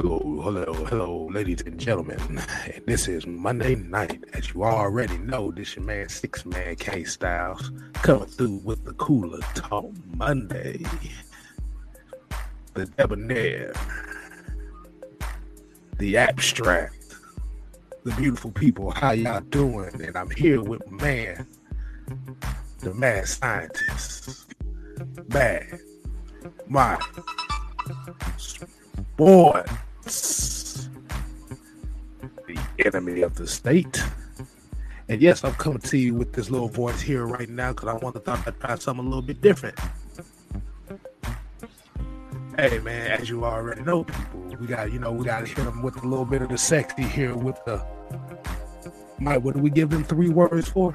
Hello, hello, hello, ladies and gentlemen. And this is Monday night. As you already know, this your man Six Man K Styles coming through with the cooler talk Monday. The debonair, the abstract, the beautiful people. How y'all doing? And I'm here with man, the mad scientist, bad, my boy the enemy of the state. And yes, I'm coming to you with this little voice here right now because I want to thought I'd try something a little bit different. Hey man, as you already know, people, we got you know we got to hit them with a little bit of the sexy here with the. Mike, what do we give them three words for?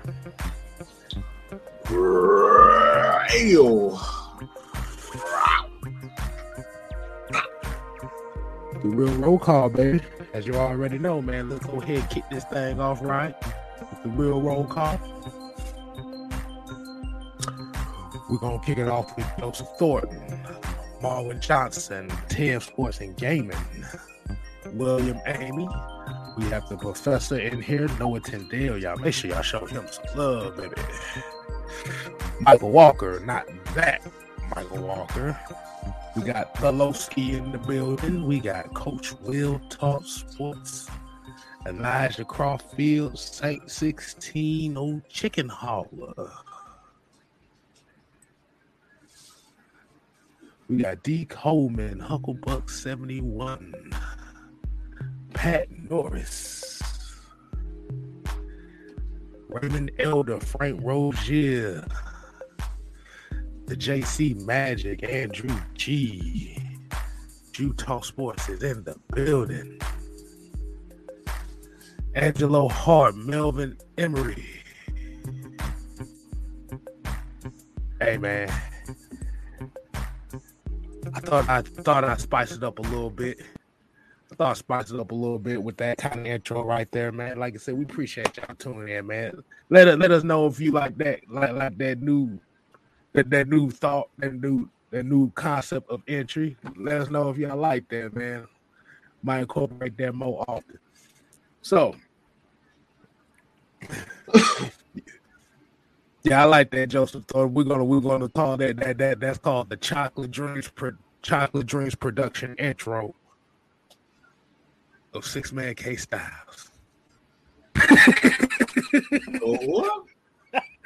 Ew. The real roll call, baby. As you already know, man, let's go ahead and kick this thing off right. The real roll call. We're gonna kick it off with Joseph Thornton, Marvin Johnson, 10 Sports and Gaming, William Amy. We have the professor in here, Noah Tyndale. Y'all make sure y'all show him some love, baby. Michael Walker, not that Michael Walker. We got Pelowski in the building. We got Coach Will Talk Sports. Elijah Crawfield, Saint 16 Old Chicken Hauler. We got D. Coleman, Hucklebuck 71. Pat Norris. Raymond Elder, Frank Rozier the JC Magic, Andrew G. Utah Sports is in the building. Angelo Hart, Melvin Emery. Hey man. I thought I thought I spiced it up a little bit. I thought I spiced it up a little bit with that kind of intro right there, man. Like I said, we appreciate y'all tuning in, man. Let us let us know if you like that, like like that new that, that new thought, that new that new concept of entry. Let us know if y'all like that, man. Might incorporate that more often. So, yeah, I like that, Joseph. Thor. We're gonna we're gonna call that that that that's called the Chocolate Dreams Pro, Chocolate Dreams production intro of Six Man K Styles. Oh?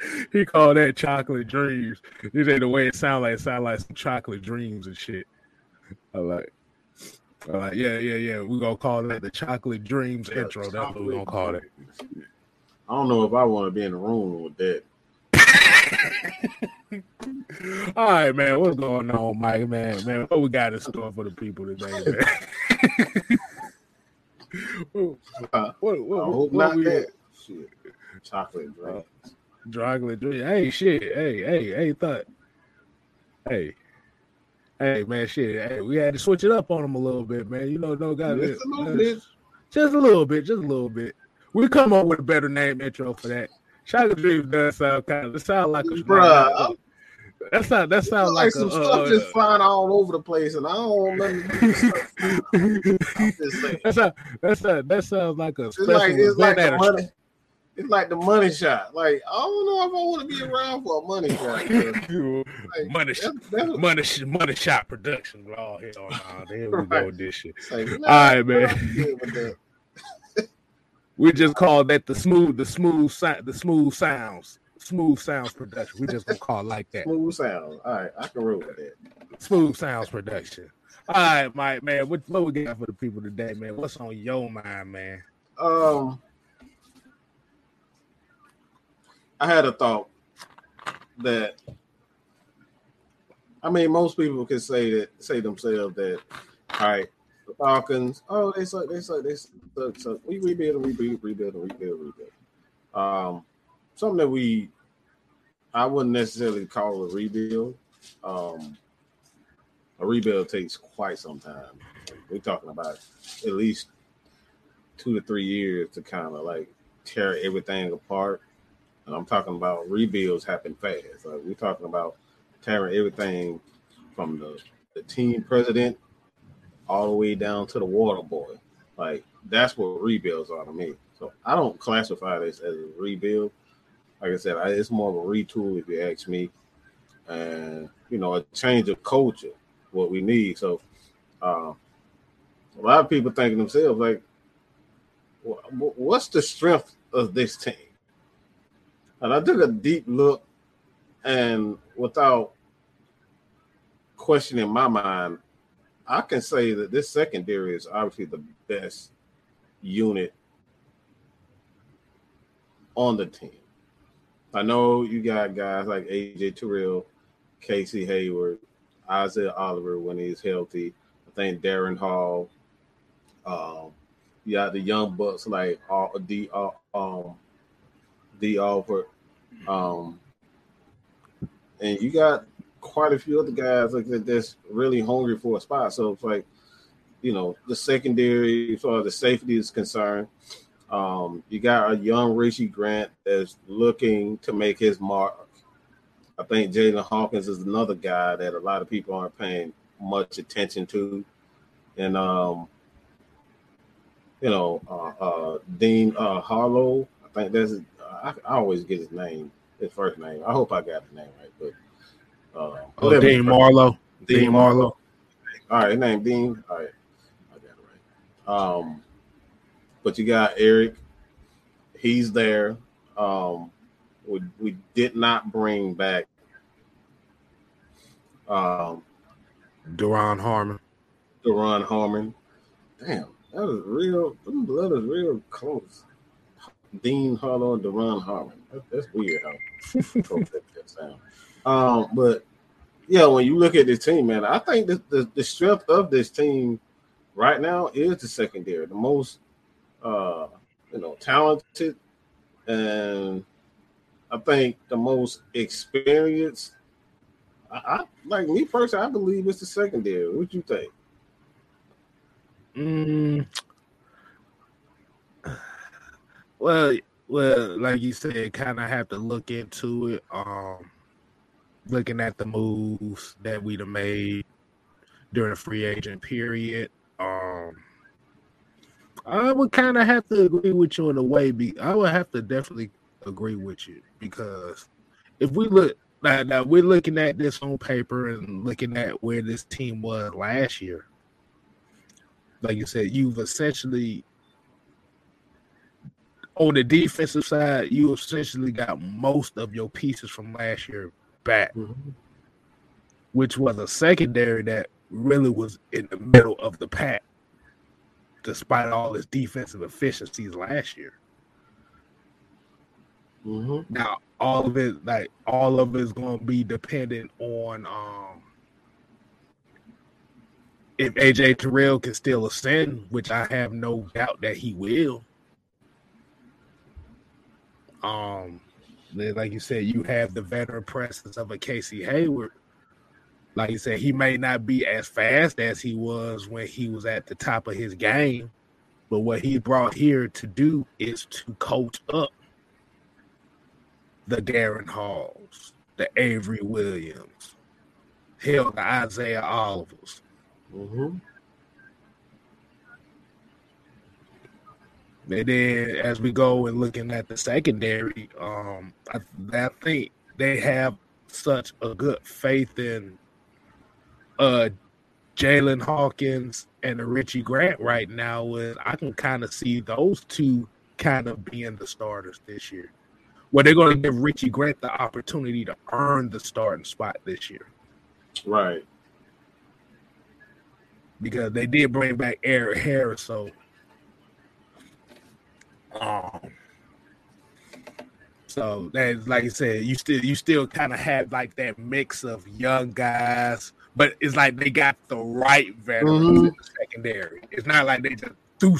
he called that chocolate dreams. This ain't the way it sound like. It sound like some chocolate dreams and shit. I like. I like. Yeah, yeah, yeah. We gonna call that the chocolate dreams Yeah, intro. That's what we gonna call it. I don't know if I want to be in the room with that. All right, man. What's going on, Mike? Man, man, what we got in store for the people today, man? Uh, what, what, I hope what not we that. Shit. Chocolate drink. Chocolate dream. Hey, shit. Hey, hey, hey, thought. Hey. Hey man, shit. Hey, we had to switch it up on him a little bit, man. You know, no got Just a little bit. Just a little bit, just a little bit. We come up with a better name intro for that. Chocolate Dreams does sound kind of it sound like a Bruh, That sound that sound like, like, some a, stuff uh, just flying all over the place, and I don't know. I'm just saying. that sound, that sound, that sounds like a It's special like it's like event the at a money. It's like the money shot. Like I don't know if I want to be around for a money shot. Like, money, that's, that's money, sh- money shot production. Oh hell no! There we go with this shit. like, nah, All right, man. I'm good with that. We just call that the smooth, the smooth, si- the smooth sounds, smooth sounds production. We just gonna call it like that. Smooth sounds. All right, I can roll with that. Smooth sounds production. All right, Mike, man. What, what we got for the people today, man? What's on your mind, man? Um, I had a thought that I mean, most people can say that say themselves that all right, the Falcons, oh they suck, they suck, they suck, suck. We rebuild and rebuild, rebuild and rebuild, rebuild. Um, something that we I wouldn't necessarily call a rebuild. Um, a rebuild takes quite some time. We're talking about at least two to three years to kind of like tear everything apart. And I'm talking about rebuilds happen fast. Like we're talking about tearing everything from the, the team president all the way down to the water boy. Like that's what rebuilds are to me. So I don't classify this as a rebuild. Like I said, I, it's more of a retool if you ask me, and you know, a change of culture, what we need. So uh, a lot of people thinking themselves like, what's the strength of this team? And I took a deep look, and without questioning my mind, I can say that this secondary is obviously the best unit on the team. I know you got guys like AJ Terrell, Casey Hayward, Isaiah Oliver when he's healthy. I think Darren Hall. Um, you got the young bucks like uh, the uh, um Dee Alford. Um, and you got quite a few other guys like that that's really hungry for a spot. So it's like, you know, the secondary, as far as the safety is concerned, um, you got a young Richie Grant that's looking to make his mark. I think Jaylinn Hawkins is another guy that a lot of people aren't paying much attention to. And um, you know, uh, uh, Dean uh, Harlow, I think that's I, I, always get his name, his first name. I hope I got his name right, but uh, oh, Dean Marlowe. Dean, Dean Marlowe. All right, his name Dean. All right, I got it right. Um, but you got Erik. He's there. Um, we we did not bring back um Duron Harmon. Duron Harmon. Damn, that was real. That is real close. Dean Harlow and Duron Harmon. That, that's weird how that sound. Um, but yeah, when you look at this team, man, I think the, the, the strength of this team right now is the secondary. The most uh, you know, talented, and I think the most experienced. I, I like me personally. I believe it's the secondary. What you think? Mm, well, well, like you said, kind of have to look into it. Um, looking at the moves that we'd have made during the free agent period. Um, I would kind of have to agree with you in a way. Be I would have to definitely agree with you because if we look now, now we're looking at this on paper and looking at where this team was last year. Like you said, you've essentially on the defensive side, you essentially got most of your pieces from last year back, mm-hmm. which was a secondary that really was in the middle of the pack despite all his defensive efficiencies last year. Mm-hmm. Now, all of it, like all of it, is going to be dependent on um, if AJ Terrell can still ascend, which I have no doubt that he will. Um, like you said, you have the veteran presence of a Casey Hayward, like you said, he may not be as fast as he was when he was at the top of his game, but what he brought here to do is to coach up the Darren Halls, the Avery Williams, hell, the Isaiah Olivers. Mm-hmm. And then as we go and looking at the secondary, um, I, I think they have such a good faith in uh Jaylinn Hawkins and Richie Grant right now And I can kind of see those two kind of being the starters this year. Where they're going to give Richie Grant the opportunity to earn the starting spot this year. Right. Because they did bring back Erik Harris, so um so that like I said, you still you still kind of have like that mix of young guys but it's like they got the right veterans mm-hmm. in the secondary. It's not like they just threw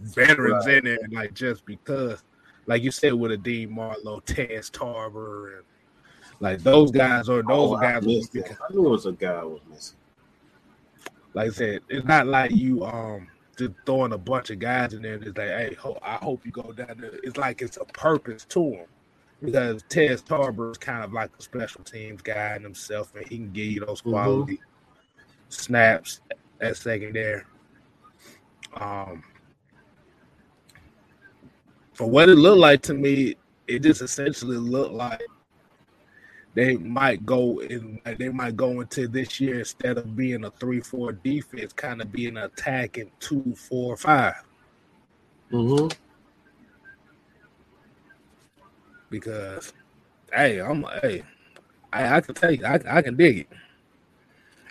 veterans right. in there like just because, like you said, with a Dean Marlowe, Teez Tabor, and like those guys or those oh, guys. I, I knew it was a guy was missing. Like I said, it's not like you um just throwing a bunch of guys in there and it's like, hey, ho- I hope you go down there. It's like it's a purpose to them because Teez Tabor is kind of like a special teams guy in himself, and he can give you those mm-hmm. quality mm-hmm. snaps at secondary. Um, for what it looked like to me, it just essentially looked like they might go in they might go into this year instead of being a three four defense, kind of being an attacking two four five. Mm-hmm. Because hey, I'm hey, I, I can take I, I can dig it.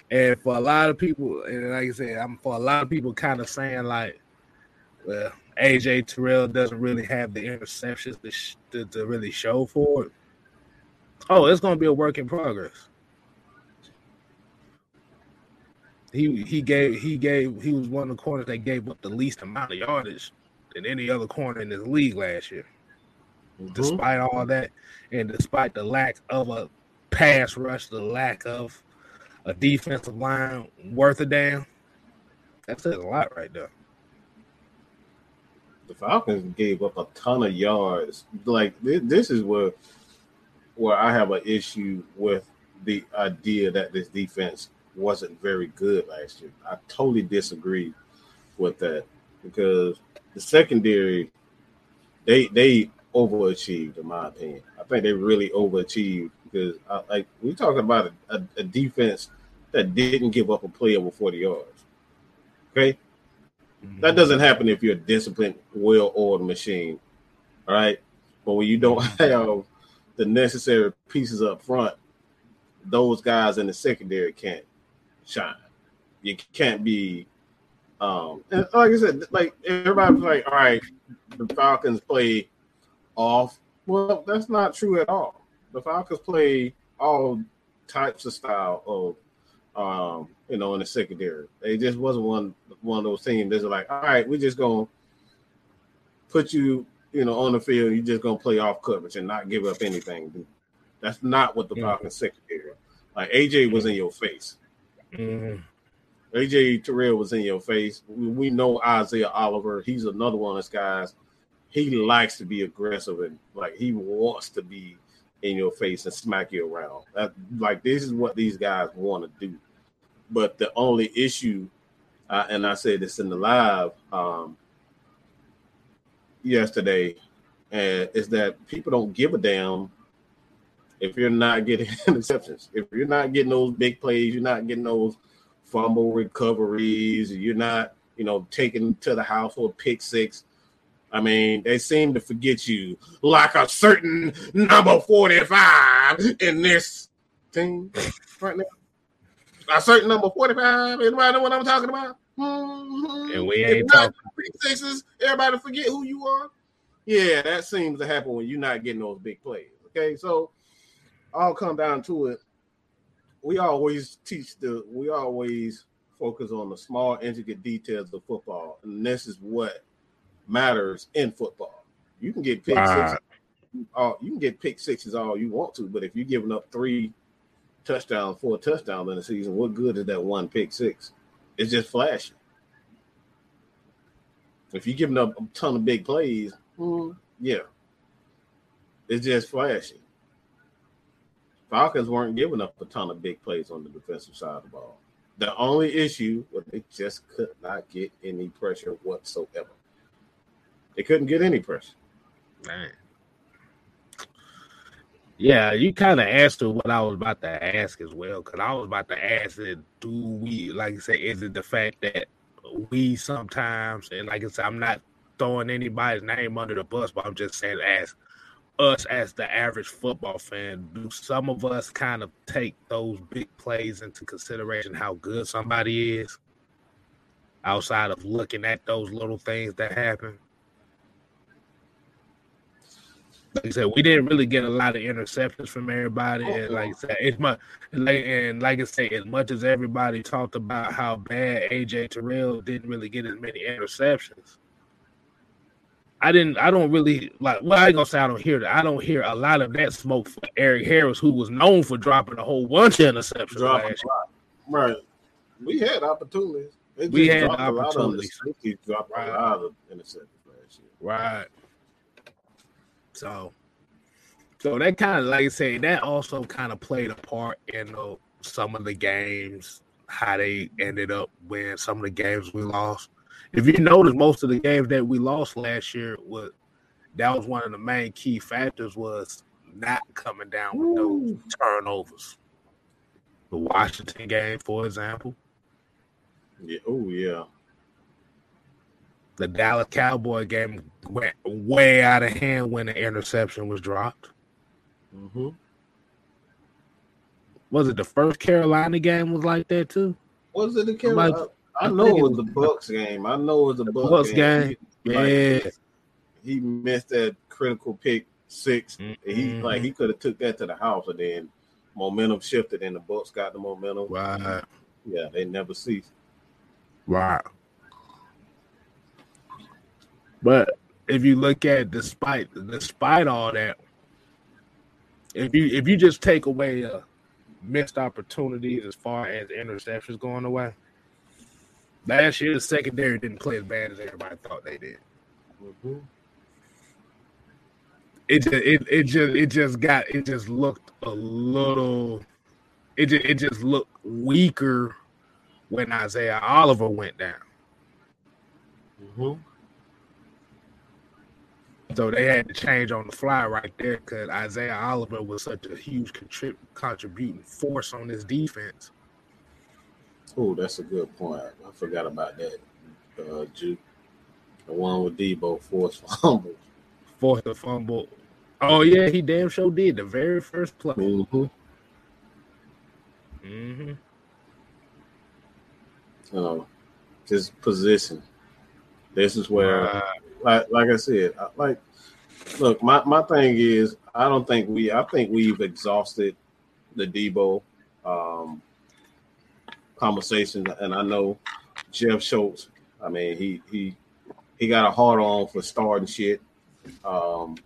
And for a lot of people, and like I said, I'm for a lot of people kind of saying like, well, AJ Terrell doesn't really have the interceptions to, sh- to, to really show for it. Oh, it's going to be a work in progress. He he gave he gave he was one of the corners that gave up the least amount of yardage than any other corner in this league last year. Mm-hmm. Despite all that, and despite the lack of a pass rush, the lack of a defensive line worth a damn, that says a lot right there the Falcons gave up a ton of yards. Like this is where where I have an issue with the idea that this defense wasn't very good last year. I totally disagree with that because the secondary they they overachieved in my opinion. I think they really overachieved because I, uh, like we talking about a, a, a defense that didn't give up a play over 40 yards. Okay, that doesn't happen if you're a disciplined, well-oiled machine. All right. But when you don't have the necessary pieces up front, those guys in the secondary can't shine. You can't be um and like I said, like everybody's like, all right, the Falcons play off. Well, that's not true at all. The Falcons play all types of style of um, you know, in the secondary. They just wasn't one one of those teams that's like, all right, we're just gonna put you, you know, on the field. You're just gonna play off coverage and not give up anything. Dude. That's not what the mm-hmm. Falcons secondary. Like AJ was in your face. Mm-hmm. AJ Terrell was in your face. We, we know Isaiah Oliver. He's another one of those guys. He likes to be aggressive and like he wants to be in your face and smack you around. That, like this is what these guys want to do. But the only issue, uh, and I said this in the live um, yesterday, and is that people don't give a damn if you're not getting interceptions. If you're not getting those big plays, you're not getting those fumble recoveries, you're not, you know, taking to the house for a pick six. I mean, they seem to forget you like a certain number 45 in this thing right now a certain number 45. Anybody know what I'm talking about? Mm-hmm. And we ain't talking sixes. Everybody forget who you are. Yeah, that seems to happen when you're not getting those big plays. Okay, so I'll come down to it. We always teach the we always focus on the small intricate details of football, and this is what matters in football. You can get pick wow. sixes, all, you can get pick sixes all you want to, but if you're giving up three touchdowns, four touchdowns in the season. What good is that one pick six? It's just flashy. If you're giving up a ton of big plays, mm, yeah, it's just flashy. Falcons weren't giving up a ton of big plays on the defensive side of the ball. The only issue was they just could not get any pressure whatsoever. They couldn't get any pressure. Man. Yeah, you kind of answered what I was about to ask as well, because I was about to ask it, do we, like I said, is it the fact that we sometimes, and like I said, I'm not throwing anybody's name under the bus, but I'm just saying, as us, as the average football fan, do some of us kind of take those big plays into consideration how good somebody is outside of looking at those little things that happen? Like I said, we didn't really get a lot of interceptions from everybody. Oh, and like I oh. said, it's much like and like I said, as much as everybody talked about how bad AJ Terrell didn't really get as many interceptions. I didn't I don't really like well, I ain't gonna say I don't hear that. I don't hear a lot of that smoke for Erik Harris, who was known for dropping a whole bunch of interceptions last year. Right. We had opportunities. We had opportunities. Dropped a lot of interceptions last year. Right. So, so that kind of like I say that also kind of played a part in uh, some of the games. how they ended up winning some of the games we lost. If you notice, most of the games that we lost last year was that was one of the main key factors was not coming down with those turnovers. The Washington game, for example. Yeah. Oh yeah. The Dallas Cowboy game went way out of hand when the interception was dropped. Mm-hmm. Was it the first Carolina game was like that too? Was it the Carolina? I, I, know it was the Bucks game. I know it was the Bucks, Bucks game. game. He, yeah. Like, he missed that critical pick 6 mm-hmm. He like he could have took that to the house, and then momentum shifted, and the Bucks got the momentum. Right. Yeah, they never cease. Right. But if you look at despite despite all that, if you if you just take away uh, missed opportunities as far as interceptions going away, last year the secondary didn't play as bad as everybody thought they did. Mm-hmm. It just it, it just it just got it just looked a little it just, it just looked weaker when Isaiah Oliver went down. Mm-hmm. So they had to change on the fly right there because Isaiah Oliver was such a huge contrib- contributing force on this defense. Oh, that's a good point. I forgot about that. Uh, Juke. The one with Deebo forced fumble. Forced the fumble. Oh yeah, he damn sure did the very first play. Mm-hmm. Mm-hmm. Oh, just position. This is where, like, like I said, like, look, my, my thing is, I don't think we, I think we've exhausted the Debo um, conversation, and I know Jeff Schultz. I mean, he he he got a hard on for starting shit. Um,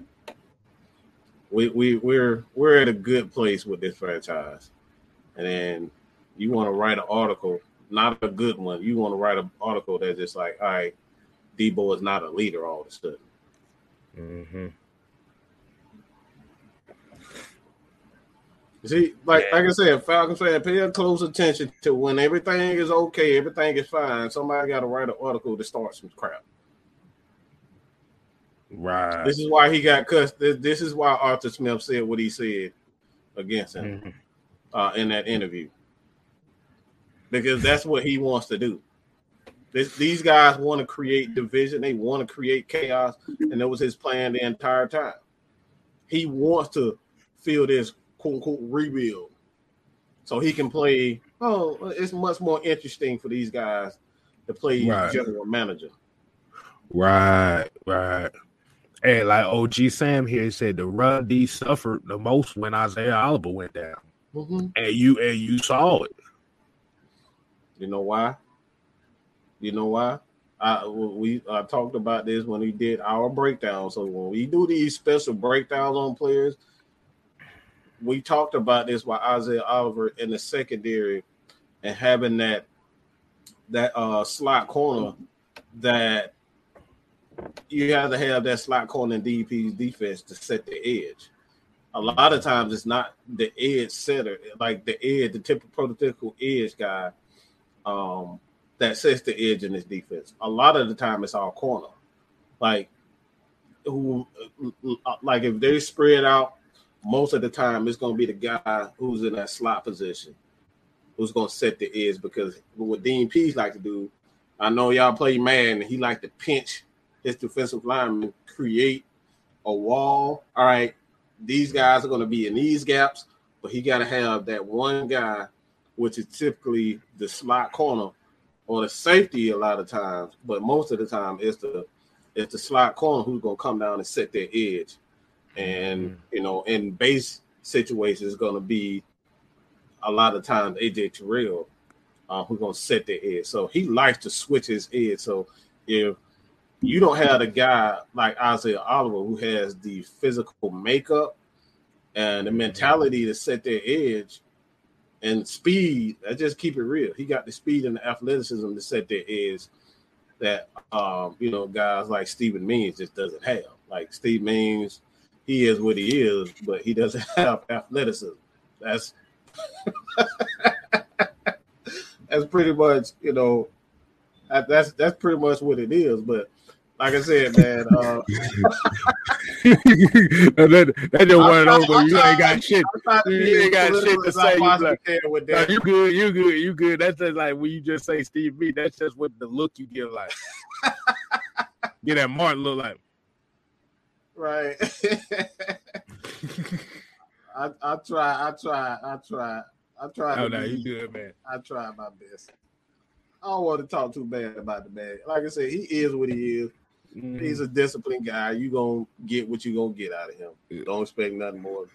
we we we're we're at a good place with this franchise, and then you want to write an article, not a good one. You want to write an article that's just like, all right, Deebo is not a leader all of a sudden. Mm-hmm. See, like yeah. like I said, Falcons fan, pay close attention to when everything is okay, everything is fine. Somebody got to write an article to start some crap. Right. This is why he got cussed. This, this is why Arthur Smith said what he said against him mm-hmm. uh, in that interview, because that's what he wants to do. This, these guys want to create division. They want to create chaos, and that was his plan the entire time. He wants to feel this quote unquote rebuild, so he can play. Oh, it's much more interesting for these guys to play right. general manager. Right, right. And like OG Sam here said, the run D suffered the most when Isaiah Oliver went down, mm-hmm. and you and you saw it. You know why? You know why? I we I talked about this when we did our breakdown. So when we do these special breakdowns on players, we talked about this with Isaiah Oliver in the secondary and having that that uh slot corner that you have to have that slot corner in DP's defense to set the edge. A lot of times it's not the edge setter, like the edge, the typical prototypical edge guy um, that sets the edge in this defense. A lot of the time it's our corner. Like who uh, like if they spread out, most of the time it's gonna be the guy who's in that slot position who's gonna set the edge because what Dean Pees like to do, I know y'all play man, and he like to pinch his defensive linemen create a wall. All right, these guys are going to be in these gaps, but he got to have that one guy, which is typically the slot corner or the safety a lot of times, but most of the time it's the it's the slot corner who's to come down and set their edge. And mm-hmm. you know, in base situations, it's to be a lot of times AJ Terrell uh, who's to set their edge. So he likes to switch his edge. So if you don't have a guy like Isaiah Oliver who has the physical makeup and the mentality to set their edge and speed. I just keep it real. He got the speed and the athleticism to set their that um, you know guys like Steven Means just doesn't have. Like Steve Means, he is what he is, but he doesn't have athleticism. That's that's pretty much you know that's that's pretty much what it is. But like I said, man, uh, that, that just of those you ain't got shit. You ain't got shit to say. You, like, you good, you good, you good. That's just like when you just say Steve B. That's just what the look you give like. get that Martin look like. Right. I I try, I try, I try, I try. Oh no, you good, man. I try my best. I don't want to talk too bad about the man. Like I said, he is what he is. Mm-hmm. He's a disciplined guy. You gonna get what you gonna get out of him. Yeah. Don't expect nothing more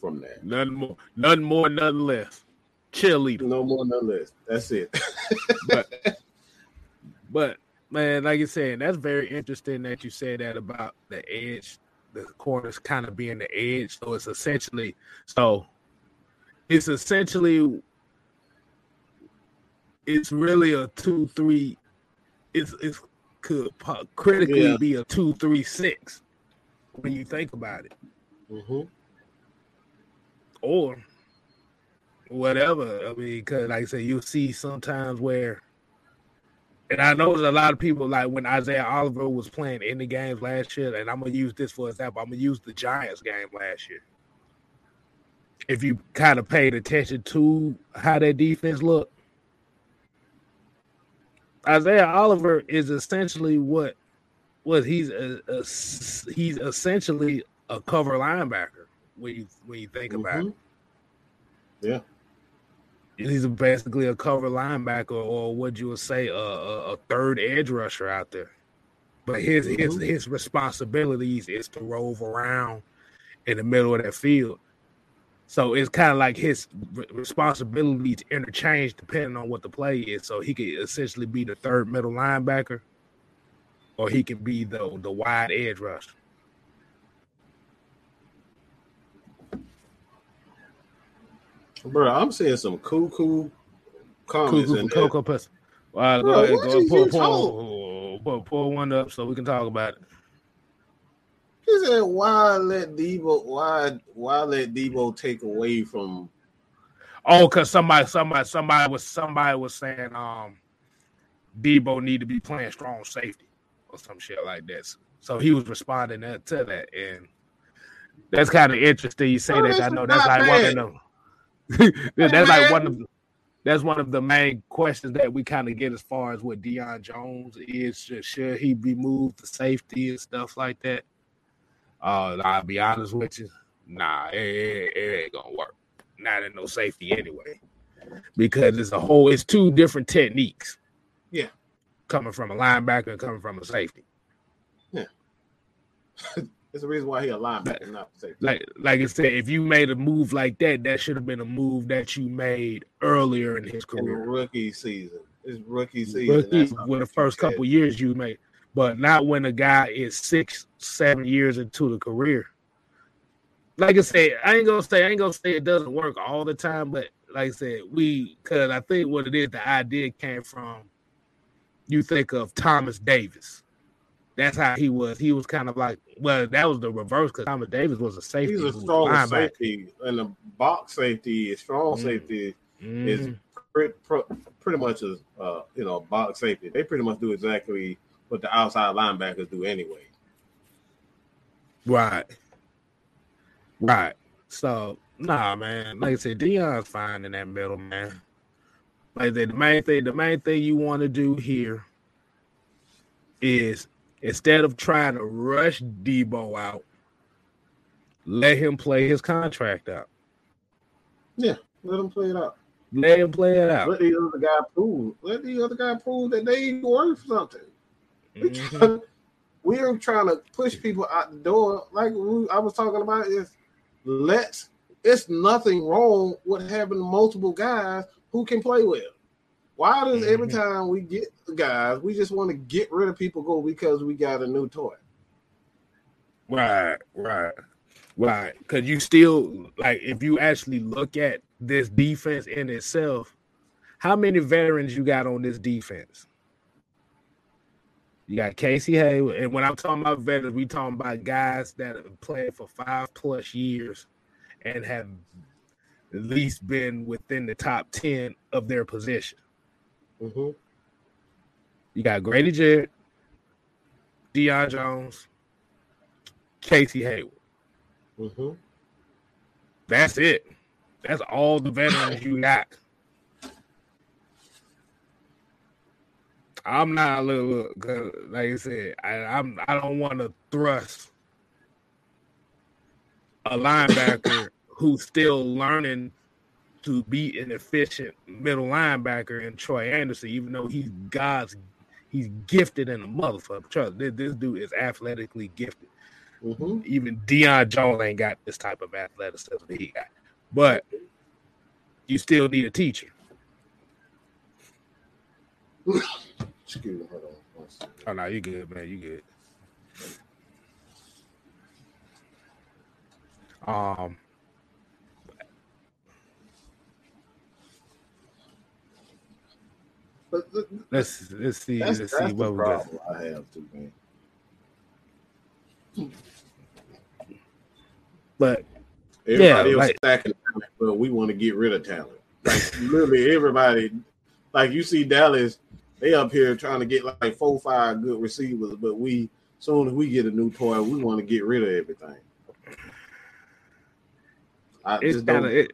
from that. Nothing more, nothing more, nothing less. Cheerleader. No more, nothing less. That's it. but, but man, like you said, that's very interesting that you said that about the edge, the corners kind of being the edge. So it's essentially so it's essentially it's really a two three. It's it's could critically yeah. be a two three six when you think about it, mm-hmm. or whatever. I mean, because like I said, you'll see sometimes where, and I know there's a lot of people like when Isaiah Oliver was playing in the games last year, and I'm gonna use this for example. I'm gonna use the Giants game last year. If you kind of paid attention to how that defense looked, Isaiah Oliver is essentially what what he's a, a, he's essentially a cover linebacker when you when you think about mm-hmm. it. Yeah. He's basically a cover linebacker, or what you would say, a, a, a third edge rusher out there. But his mm-hmm. his his responsibilities is to rove around in the middle of that field. So it's kind of like his responsibilities interchange depending on what the play is. So he could essentially be the third middle linebacker, or he can be the the wide edge rusher. Bro, I'm seeing some cool comments cool, cool, cool, cool, All right, Bro, go ahead, go pull, pull, pull, pull one up so we can talk about it. He said, "Why let Deebo? Why why let Deebo take away from?" Oh, cause somebody, somebody, somebody was somebody was saying, um, Deebo need to be playing strong safety or some shit like this. So he was responding to that, and that's kind of interesting. You say oh, that. I know that's like bad. one of them. that's like one of the, that's one of the main questions that we kind of get as far as what Deion Jones is. Should he be moved to safety and stuff like that? Uh, I'll be honest with you. Nah, it, it, it ain't gonna work. Not in no safety anyway, because it's a whole. It's two different techniques. Yeah, coming from a linebacker and coming from a safety. Yeah, it's the reason why he a linebacker, not safety. Like, like I said, if you made a move like that, that should have been a move that you made earlier in his career, in rookie season. His rookie season. Rookie, with the first couple years you made but not when a guy is six, seven years into the career. Like I said, I ain't gonna say I ain't gonna say it doesn't work all the time, but like I said, we because I think what it is, the idea came from you think of Thomas Davis. That's how he was. He was kind of like, well, that was the reverse because Thomas Davis was a safety. He's a strong safety, and the box safety, is strong mm. safety mm. is pretty, pretty much a uh, you know box safety. They pretty much do exactly what the outside linebackers do anyway. Right. Right. So nah, man. Like I said, Dion's fine in that middle, man. Like the main thing, the main thing you want to do here is instead of trying to rush Debo out, let him play his contract out. Yeah, let him play it out. Let him play it out. Let the other guy prove. Let the other guy prove that they worth something. Mm-hmm. We're trying to push people out the door. Like I was talking about, is let's. It's nothing wrong with having multiple guys who can play well. Why does mm-hmm. every time we get guys, we just want to get rid of people go because we got a new toy? Right, right, right. Because you still like if you actually look at this defense in itself, how many veterans you got on this defense? You got Casey Hayward, and when I'm talking about veterans, we talking about guys that have played for five plus years and have at least been within the top ten of their position. Mm-hmm. You got Grady Jarrett, Deion Jones, Casey Hayward. Mm-hmm. That's it. That's all the veterans you got. I'm not a little like I said. I, I'm I don't want to thrust a linebacker who's still learning to be an efficient middle linebacker in Troy Andersen, even though he's God's he's gifted in a motherfucker. Trust this, this dude is athletically gifted. Mm-hmm. Even Deion Jones ain't got this type of athleticism that he got. But you still need a teacher. Excuse me, hold on. Oh no, you good, man. You good. Um But the, let's let's see that's, let's that's see what we got. I have too, man. But Everybody Yeah, else like- stacking talent, but we want to get rid of talent. Like literally everybody, like you see Dallas, they up here trying to get like four, five good receivers, but we soon as we get a new toy, we want to get rid of everything. I it's kind of it,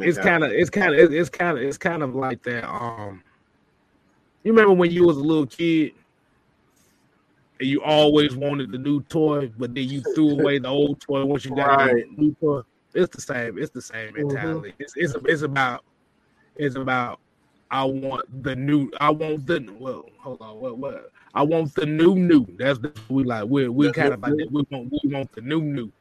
it's kind of it's kind of it's kind of it's kind of like that. Um, you remember when you was a little kid and you always wanted the new toy, but then you threw away the old toy once you got Right. the new toy. It's the same. It's the same Mhm. mentality. It's it's it's about it's about I want the new. I want the well. Hold on. What what? I want the new new. That's the we like. We're we kind of like that. We want we want the new new.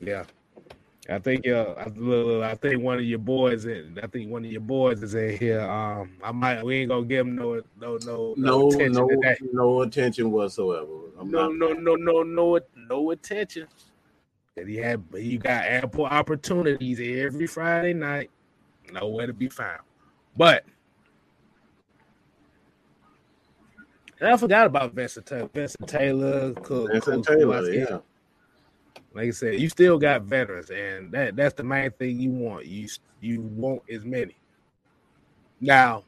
Yeah. I think uh, I, I think one of your boys, in, I think one of your boys is in here. Um, I might, we ain't gonna give him no, no, no, no, attention no, no attention whatsoever. I'm no, not, no, no, no, no, no attention. He had, you got ample opportunities every Friday night, nowhere to be found. But I forgot about Vincent Taylor. Vincent Taylor, Cook, Vincent Cook, Taylor, Kowalski. yeah. Like I said, you still got veterans, and that that's the main thing you want. You you want as many. Now,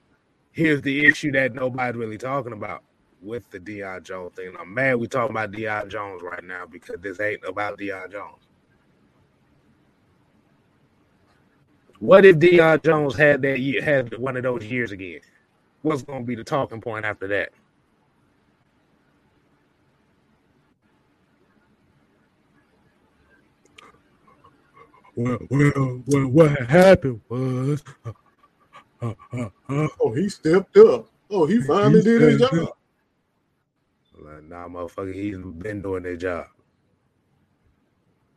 here's the issue that nobody's really talking about with the Deion Jones thing. I'm mad we talking about Deion Jones right now because this ain't about Deion Jones. What if Deion Jones had that year, had one of those years again? What's going to be the talking point after that? Well, well, well what happened was, uh, uh, uh, uh, Oh, he stepped up. Oh, he finally did his stepped job. Like, nah, motherfucker, he's been doing their job.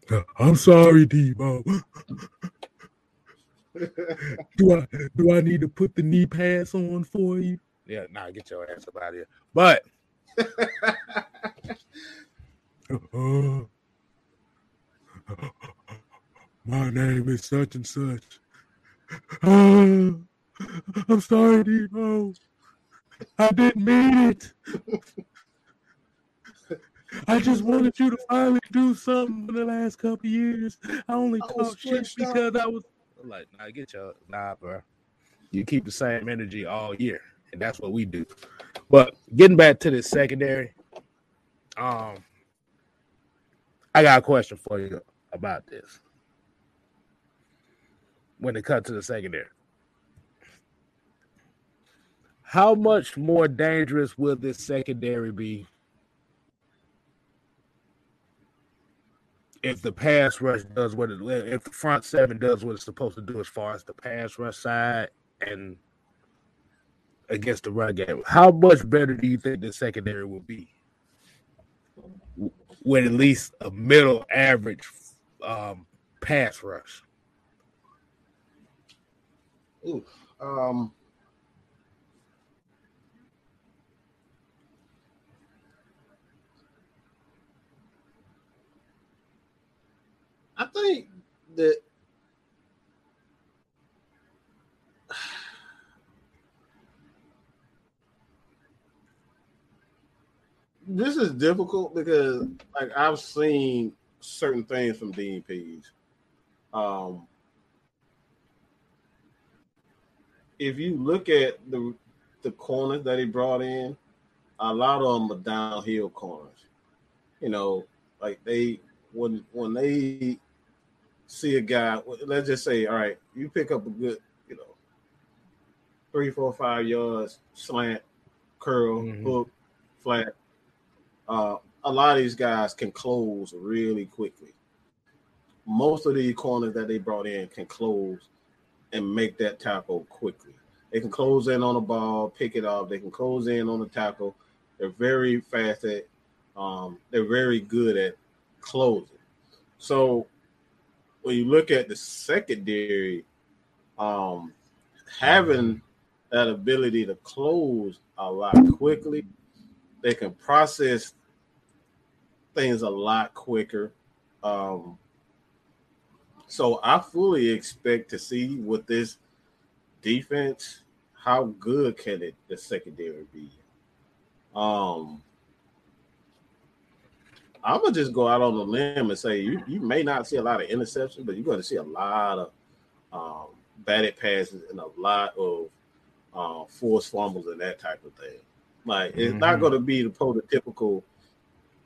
I'm sorry, Debo. do I do I need to put the knee pads on for you? Yeah, nah, get your ass up out of here. But my name is such and such. I'm sorry, Debo. I didn't mean it. I just wanted you to finally do something for the last couple years. I only I talked shit switched up. because I was I'm like, nah, get your nah, bro. You keep the same energy all year, and that's what we do. But getting back to the secondary, um, I got a question for you about this. When it comes to the secondary, how much more dangerous will this secondary be if the pass rush does what it if the front seven does what it's supposed to do as far as the pass rush side and against the run game? How much better do you think the secondary will be with at least a middle average um, pass rush? Ooh, um, I think that this is difficult because like I've seen certain things from DPs Um, if you look at the the corners that he brought in, a lot of them are downhill corners. You know, like they when when they see a guy, let's just say, all right, you pick up a good, you know, three, four, five yards, slant, curl, mm-hmm. hook, flat. Uh, a lot of these guys can close really quickly. Most of the corners that they brought in can close and make that tackle quickly. They can close in on the ball, pick it up. They can close in on the tackle. They're very fast at. Um, they're very good at closing. So when you look at the secondary, um, having that ability to close a lot quickly, they can process things a lot quicker. Um, so I fully expect to see with this defense, how good can it the secondary be? Um, I'm gonna just go out on the limb and say you, you may not see a lot of interceptions, but you're going to see a lot of um, batted passes and a lot of uh, forced fumbles and that type of thing. Like it's mm-hmm. not going to be the prototypical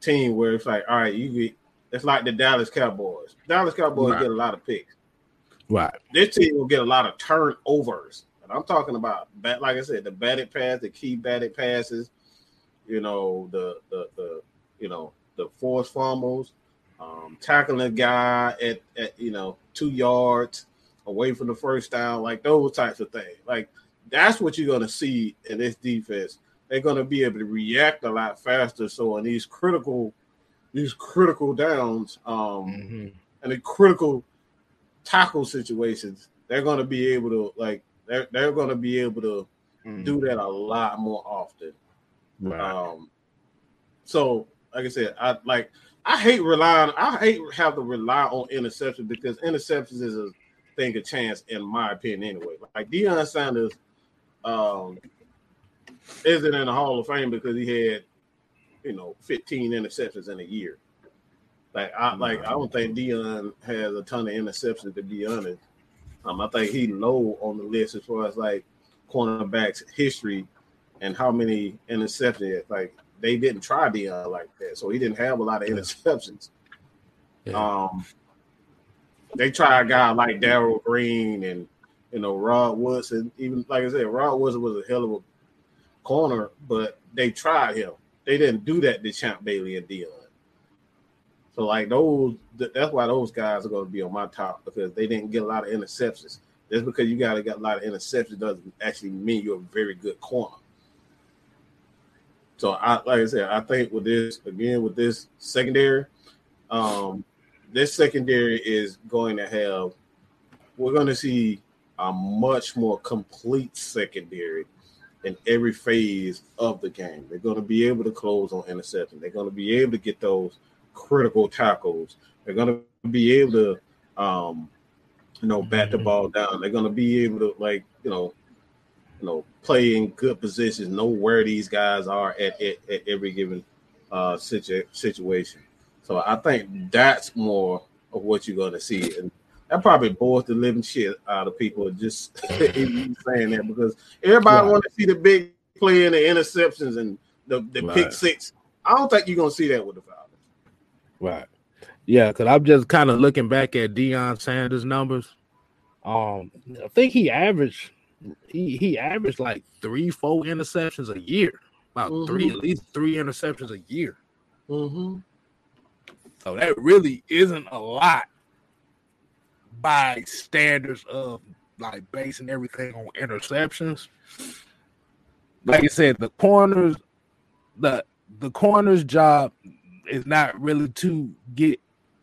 team where it's like, all right, you get. It's like the Dallas Cowboys. Dallas Cowboys right. get a lot of picks. Right. This team will get a lot of turnovers. And I'm talking about, like I said, the batted pass, the key batted passes. You know the the the you know the forced fumbles, um, tackling a guy at, at you know two yards away from the first down, like those types of things. Like that's what you're gonna see in this defense. They're gonna be able to react a lot faster. So in these critical, these critical downs, um, mm-hmm. and the critical tackle situations, they're gonna be able to like they're they're gonna be able to mm-hmm. do that a lot more often. Right. Um, so like I said, I like I hate relying. I hate have to rely on interceptions because interceptions is a thing of chance, in my opinion, anyway. Like Deion Sanders, um, isn't in the Hall of Fame because he had, you know, 15 interceptions in a year. Like I like I don't think Deion has a ton of interceptions to be honest. Um, I think he low on the list as far as like cornerbacks history and how many interceptions. Like they didn't try Deion like that, so he didn't have a lot of interceptions. Yeah. Um, they try a guy like Darrell Green and you know Rod Woodson. Even like I said, Rod Woodson was a hell of a corner, but they tried him. They didn't do that to Champ Bailey and Deion. So like those, that's why those guys are going to be on my top because they didn't get a lot of interceptions. Just because you got to get a lot of interceptions doesn't actually mean you're a very good corner. So I like I said, I think with this again with this secondary, um, this secondary is going to have we're going to see a much more complete secondary in every phase of the game. They're going to be able to close on interception. They're going to be able to get those critical tackles. They're going to be able to, um, you know, bat the ball down. They're going to be able to, like, you know, you know, play in good positions, know where these guys are at, at, at every given uh, situ- situation. So I think that's more of what you're going to see, and that probably bores the living shit out of people just saying that because everybody right. want to see the big play and the interceptions and the, the right. pick six. I don't think you're going to see that with the Falcons. Right. Yeah, because I'm just kind of looking back at Deion Sanders' numbers. Um, I think he averaged he he averaged like three, four interceptions a year. About mm-hmm. three, at least three interceptions a year. Mm-hmm. So that really isn't a lot by standards of like basing everything on interceptions. Like I said, the corners, the the corner's job is not really to get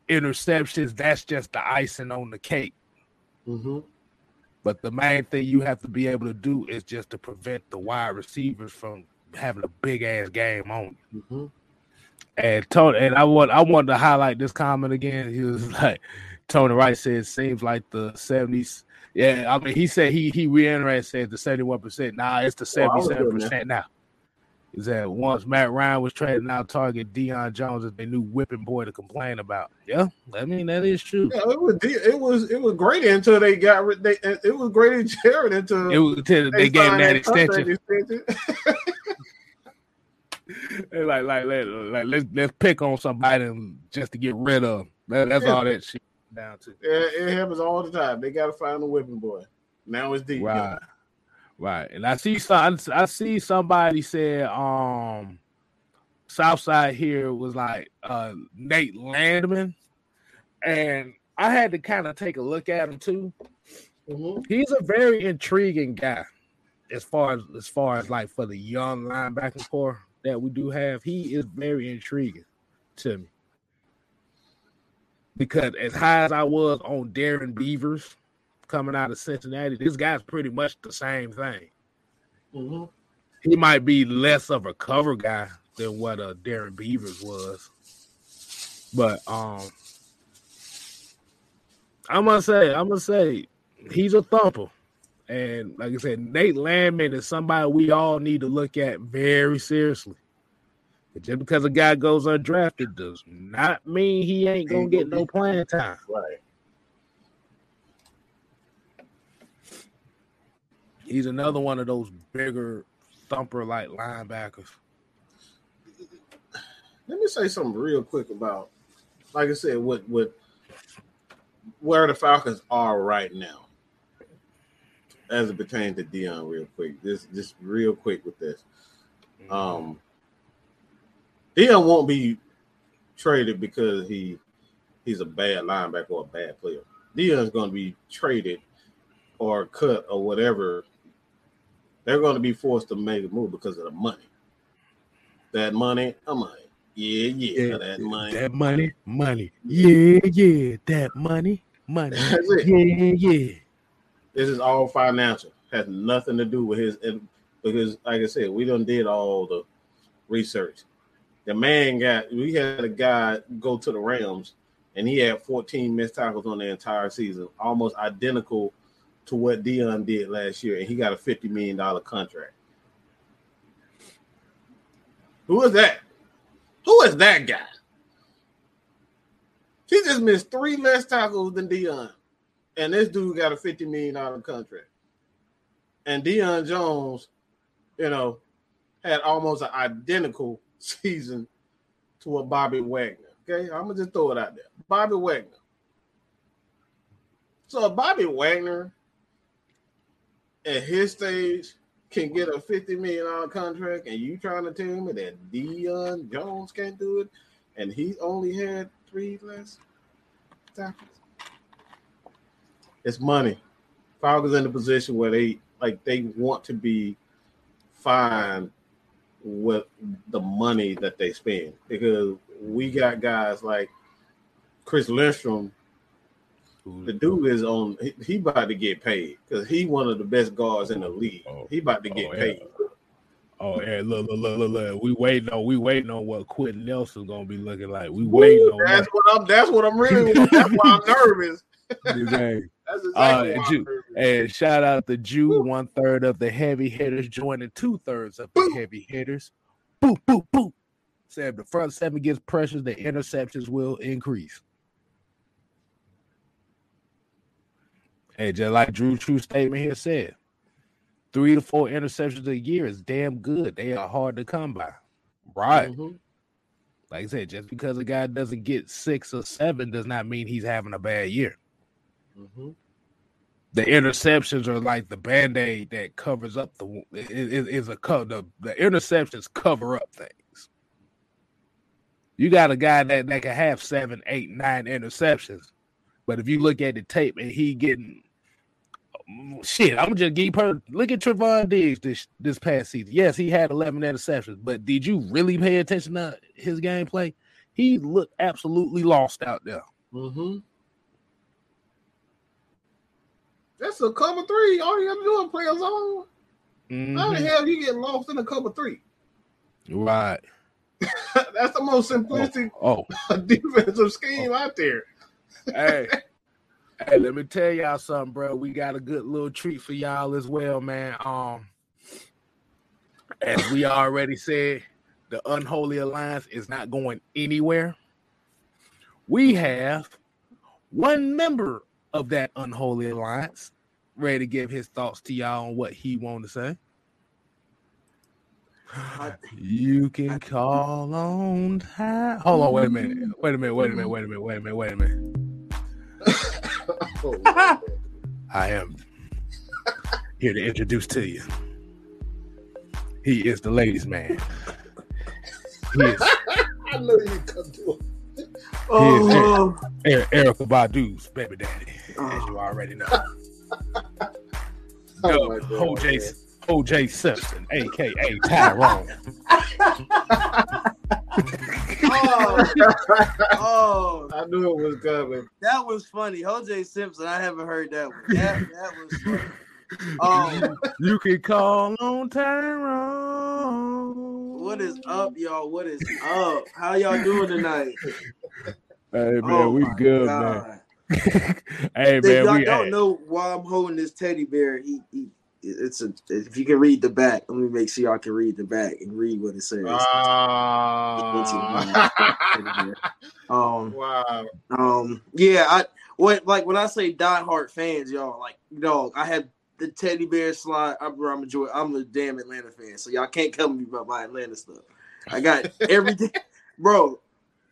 interceptions. That's just the icing on the cake. Mm-hmm. But the main thing you have to be able to do is just to prevent the wide receivers from having a big ass game on you. Mm-hmm. And Tony, and I want I want to highlight this comment again. He was like, Tony Wright said, seems like the 70s. Yeah, I mean, he said he he reiterated said the 71%. Nah, it's the 77% now. Is that once Matt Ryan was trading out target Deion Jones as their new whipping boy to complain about. Yeah, I mean that is true. Yeah, it was it was it was great until they got. They it was great in Jared until it was until they, they gave him that extension. extension. like like let like let's let's pick on somebody just to get rid of. That, that's yeah. all that shit down to. Yeah, it happens all the time. They got to find a whipping boy. Now it's deep. Right. Right. And I see some I see somebody said um Southside here was like uh Nate Landman. And I had to kind of take a look at him too. Mm-hmm. He's a very intriguing guy as far as as far as like for the young linebacking core that we do have. He is very intriguing to me. Because as high as I was on Darrian Beavers, coming out of Cincinnati. This guy's pretty much the same thing. Mm-hmm. He might be less of a cover guy than what uh, Darrian Beavers was, but um, I'm gonna say, I'm gonna say, he's a thumper. And like I said, Nate Landman is somebody we all need to look at very seriously. Just because a guy goes undrafted does not mean he ain't gonna get no playing time. Right. He's another one of those bigger thumper like linebackers. Let me say something real quick about, like I said, what what where the Falcons are right now, as it pertains to Deion. Real quick, just just real quick with this. Mm-hmm. Um, Deion won't be traded because he he's a bad linebacker or a bad player. Deion's going to be traded or cut or whatever they're going to be forced to make a move because of the money. That money, a money. Yeah, yeah, yeah, that money. That money, money. Yeah, yeah, that money, money. That's it. Yeah, yeah. This is all financial. Has nothing to do with his because like I said, we done did all the research. The man got we had a guy go to the Rams and he had 14 missed tackles on the entire season, almost identical to what Deion did last year, and he got a $50 million contract. Who is that? Who is that guy? He just missed three less tackles than Deion, And this dude got a $50 million contract. And Deion Jones, you know, had almost an identical season to a Bobby Wagner. Okay, I'm gonna just throw it out there. Bobby Wagner. So Bobby Wagner at his stage can get a fifty million dollar contract, and you trying to tell me that Deion Jones can't do it, and he only had three less tackles? It's money. Falcons in a position where they like they want to be fine with the money that they spend because we got guys like Chris Lindstrom the dude is on. He, he about to get paid because he one of the best guards in the league. Oh, he about to get oh, paid. Oh yeah, look, look, look, look, look. We waiting on we waiting on what Quenton Nelson's gonna be looking like. We waiting on that's what I'm that's what I'm really that's why I'm nervous. exactly. That's exactly uh, Jew, and shout out the Jew, one third of the heavy hitters joining two thirds of the boop. heavy hitters. Boop, boop, boop. Said the front seven gets pressures, the interceptions will increase. Hey, just like Drew True statement here said, three to four interceptions a year is damn good. They are hard to come by. Right. Mm-hmm. Like I said, just because a guy doesn't get six or seven does not mean he's having a bad year. Mm-hmm. The interceptions are like the band aid that covers up the is, is a cover. The, the interceptions cover up things. You got a guy that, that can have seven, eight, nine interceptions, but if you look at the tape and he getting shit, I'm just give her look at Trevon Diggs this this past season. Yes, he had 11 interceptions, but did you really pay attention to his gameplay? He looked absolutely lost out there. Mm-hmm. That's a cover three. All you have to do is play a zone. Mm-hmm. How the mm-hmm. hell you get lost in a cover three? Right. That's the most simplistic oh, oh. defensive scheme out there. hey, hey, let me tell y'all something, bro. We got a good little treat for y'all as well, man. Um, as we already said, the unholy alliance is not going anywhere. We have one member of that unholy alliance ready to give his thoughts to y'all on what he wanted to say. You can call on time. Hold on, wait a minute. Wait a minute. Wait a minute. Wait a minute. Wait a minute. Wait a minute. I am here to introduce to you. He is the ladies' man. He is. I know you come to it. Oh, er- Erykah Badu's baby daddy, as you already know. Oh my Dub, God, OJ, Simpson, aka Tyrone. oh, oh, I knew it was coming. that was funny. OJ Simpson, I haven't heard that one. That, that was funny. Um, You can call on Tyrone. what is up, y'all? What is up? How y'all doing tonight? Hey man, Oh we good, God. man. hey If man, y'all we don't hey, know why I'm holding this teddy bear, he, he it's a if you can read the back, let me make sure y'all can read the back and read what it says. Ah. um, wow. um, yeah, I what like when I say diehard fans, y'all like dog. I have the teddy bear slide. I'm, I'm a joy. I'm a damn Atlanta fan, so y'all can't come to me about my Atlanta stuff. I got everything, bro.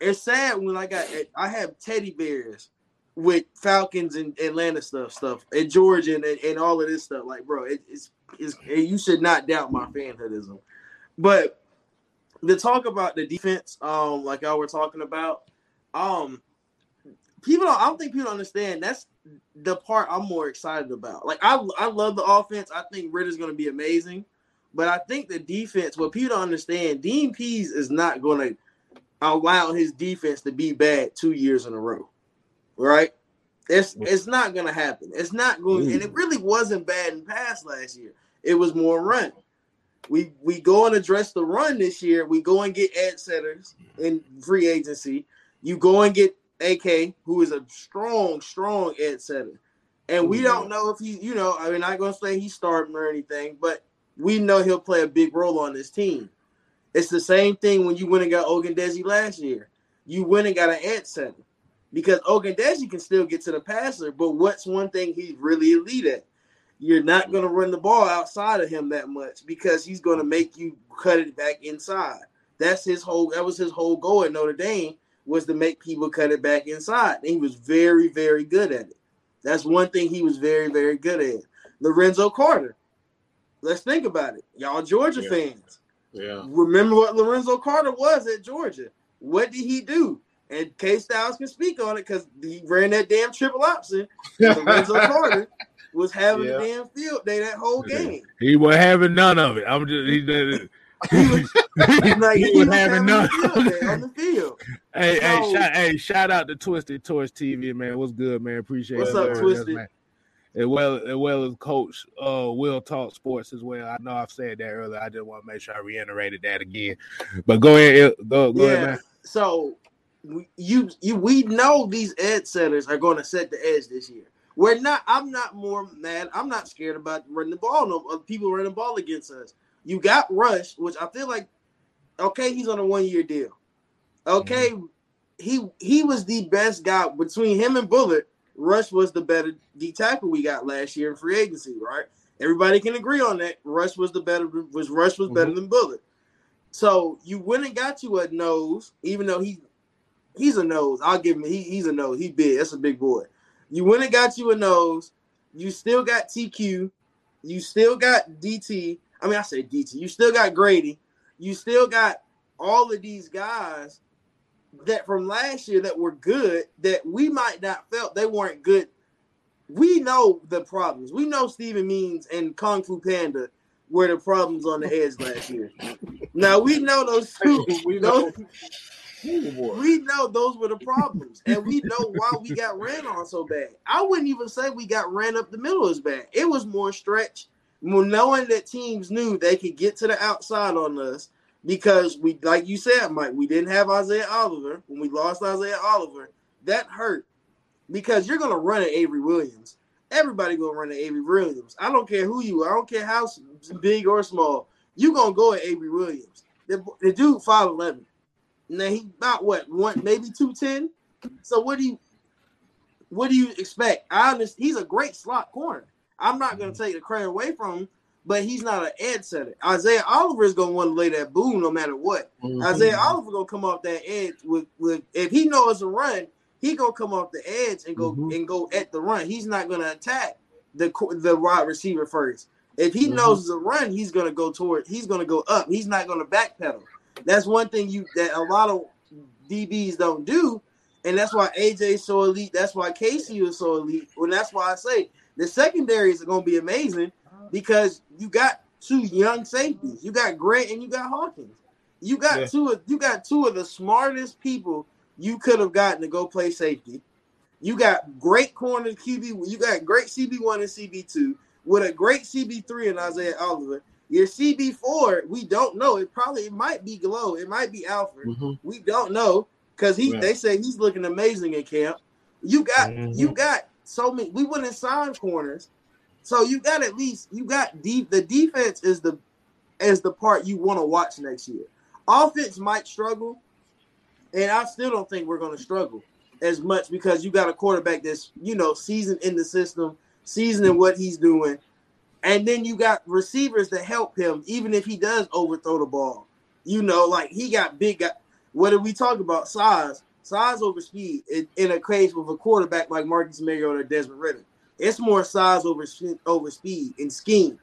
It's sad when I got I have teddy bears with Falcons and Atlanta stuff, stuff, and Georgia and, and all of this stuff. Like, bro, it, it's, it's you should not doubt my fanhoodism. But to talk about the defense, um, like y'all were talking about, um, people don't. I don't think people understand. That's the part I'm more excited about. Like, I I love the offense. I think Ridder's going to be amazing, but I think the defense. What people don't understand, Dean Pees is not going to allow his defense to be bad two years in a row, right? It's it's not going to happen. It's not going, and it really wasn't bad in pass last year. It was more run. We we go and address the run this year. We go and get edge setters in free agency. You go and get AK, who is a strong, strong edge setter. And we don't mm-hmm. know if he, you know, I mean, not gonna say he's starting or anything, but we know he'll play a big role on this team. It's the same thing when you went and got Ogundeji last year. You went and got an edge setter because Ogundeji can still get to the passer, but what's one thing he's really elite at? You're not going to run the ball outside of him that much because he's going to make you cut it back inside. That's his whole. That was his whole goal at Notre Dame was to make people cut it back inside. And he was very, very good at it. That's one thing he was very, very good at. Lorenzo Carter. Let's think about it, y'all Georgia Yeah. fans. Yeah. Remember what Lorenzo Carter was at Georgia? What did he do? And K Styles can speak on it because he ran that damn triple option. Lorenzo Carter was having Yeah. a damn field day that whole game. he was having none of it. I'm just he, he, Like, he was having none. on the field. Hey, hey, shout, hey, shout out to Twisted Torch TV, man. What's good, man? Appreciate What's it, What's up, man. Twisted? As well, as well as Coach uh, Will Talk Sports as well. I know I've said that earlier. I just want to make sure I reiterated that again. But go ahead, go, go ahead, man. So you you we know these edge setters are going to set the edge this year. We're not. I'm not more mad. I'm not scared about running the ball. No, people running the ball against us. You got Rush, which I feel like. Okay, he's on a one year deal. Okay, mm-hmm. he he was the best guy between him and Bullet. Rush was the better D tackle we got last year in free agency, right? Everybody can agree on that. Rush was the better was Rush was better mm-hmm. than Bullet. So you went and got you a nose, even though he he's a nose. I'll give him he, he's a nose. He big. That's a big boy. You went and got you a nose. You still got TQ. You still got DT. I mean, I say DT. You still got Grady. You still got all of these guys that from last year that were good that we might not felt they weren't good. We know the problems. We know Steven Means and Kung Fu Panda were the problems on the edge last year. Now we know those two. We know. We know those were the problems, and we know why we got ran on so bad. I wouldn't even say we got ran up the middle as bad. It was more stretch, knowing that teams knew they could get to the outside on us because we, like you said, Mike, we didn't have Isaiah Oliver when we lost Isaiah Oliver. That hurt because you're gonna run at Avery Williams. Everybody gonna run at Avery Williams. I don't care who you. are. I don't care how big or small. you gonna go at Avery Williams. The, the dude five eleven. Now he about what one maybe two ten. So what do you what do you expect? I understand he's a great slot corner. I'm not gonna take the credit away from him, but he's not an edge setter. Isaiah Oliver is gonna want to lay that boom no matter what. Mhm. Isaiah Oliver gonna come off that edge with with if he knows a run, he gonna come off the edge and go Mhm. and go at the run. He's not gonna attack the the wide receiver first. If he Mhm. knows it's a run, he's gonna go toward. He's gonna go up. He's not gonna backpedal. That's one thing you that a lot of DBs don't do, and that's why AJ is so elite. That's why Casey is so elite. And that's why I say the secondaries are gonna be amazing because you got two young safeties. You got Grant and you got Hawkins. You got Yeah. two of you got two of the smartest people you could have gotten to go play safety. You got great corner QB. You got great CB one and CB two with a great CB three and Isaiah Oliver. Your CB four, we don't know. It probably it might be Glow. It might be Alford. Mhm. We don't know because he Right. they say he's looking amazing in camp. You got Mhm. you got so many. We wouldn't sign corners, so you got at least you got deep. The defense is the is the part you want to watch next year. Offense might struggle, and I still don't think we're going to struggle as much because you got a quarterback that's you know seasoned in the system, seasoned in what he's doing, and then you got receivers that help him even if he does overthrow the ball. You know, like he got big. Got, what did we talk about? Size, size over speed. In, in a case with a quarterback like Marcus Mariota or Desmond Ridder, it's more size over over speed and scheme.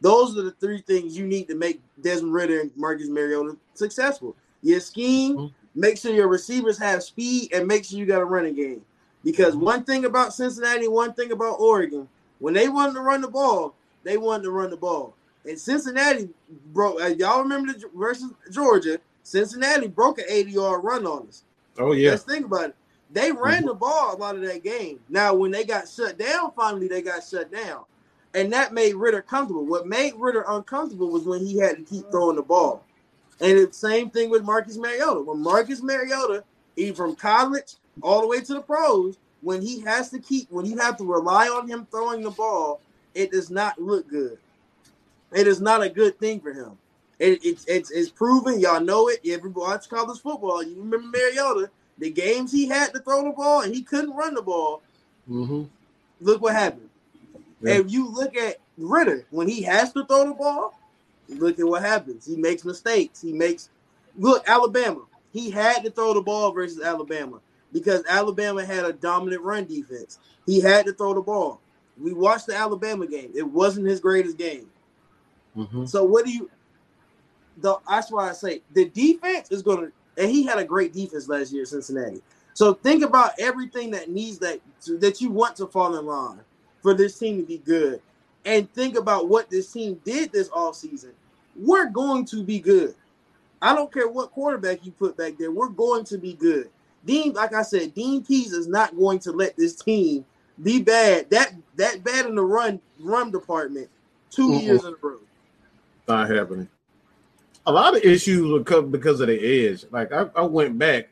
Those are the three things you need to make Desmond Ridder and Marcus Mariota successful. Your scheme, Mhm. make sure your receivers have speed, and make sure you got a running game. Because one thing about Cincinnati, one thing about Oregon, when they wanted to run the ball, they wanted to run the ball. And Cincinnati broke. Uh, y'all remember the versus Georgia? Cincinnati broke an 80 yard run on us. Oh yeah. Let's think about it. They ran the ball a lot of that game. Now, when they got shut down, finally they got shut down, and that made Ridder comfortable. What made Ridder uncomfortable was when he had to keep throwing the ball. And the same thing with Marcus Mariota. When Marcus Mariota, even from college all the way to the pros, when he has to keep, when you have to rely on him throwing the ball, it does not look good. It is not a good thing for him. It, it's it's it's proven. Y'all know it. Everybody watch college football. You remember Mariota? The games he had to throw the ball and he couldn't run the ball. Mm-hmm. Look what happened. Yeah. If you look at Ridder when he has to throw the ball, look at what happens. He makes mistakes. He makes look Alabama. He had to throw the ball versus Alabama because Alabama had a dominant run defense. He had to throw the ball. We watched the Alabama game. It wasn't his greatest game. Mm-hmm. So what do you? The that's why I say the defense is going to, and he had a great defense last year, at Cincinnati. So think about everything that needs that that you want to fall in line for this team to be good, and think about what this team did this off season. We're going to be good. I don't care what quarterback you put back there. We're going to be good. Dean, like I said, Dean Pees is not going to let this team be bad. That that bad in the run run department 2 Mm-mm. years in a row. Not happening. A lot of issues come because of the edge. Like I, I went back,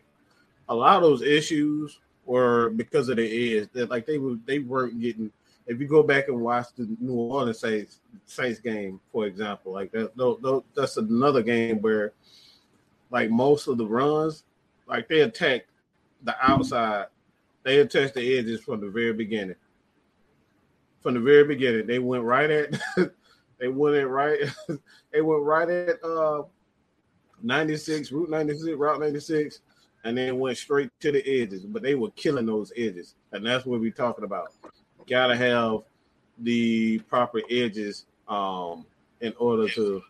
a lot of those issues were because of the edge. That like they were they weren't getting. If you go back and watch the New Orleans Saints Saints game, for example, like that, tho- tho- that's another game where, like most of the runs, like they attacked the outside, they attacked the edges from the very beginning. From the very beginning, they went right at they went it right. they went right at uh 96, Route 96, Route 96, and then went straight to the edges. But they were killing those edges. And that's what we're talking about. Gotta have the proper edges um in order to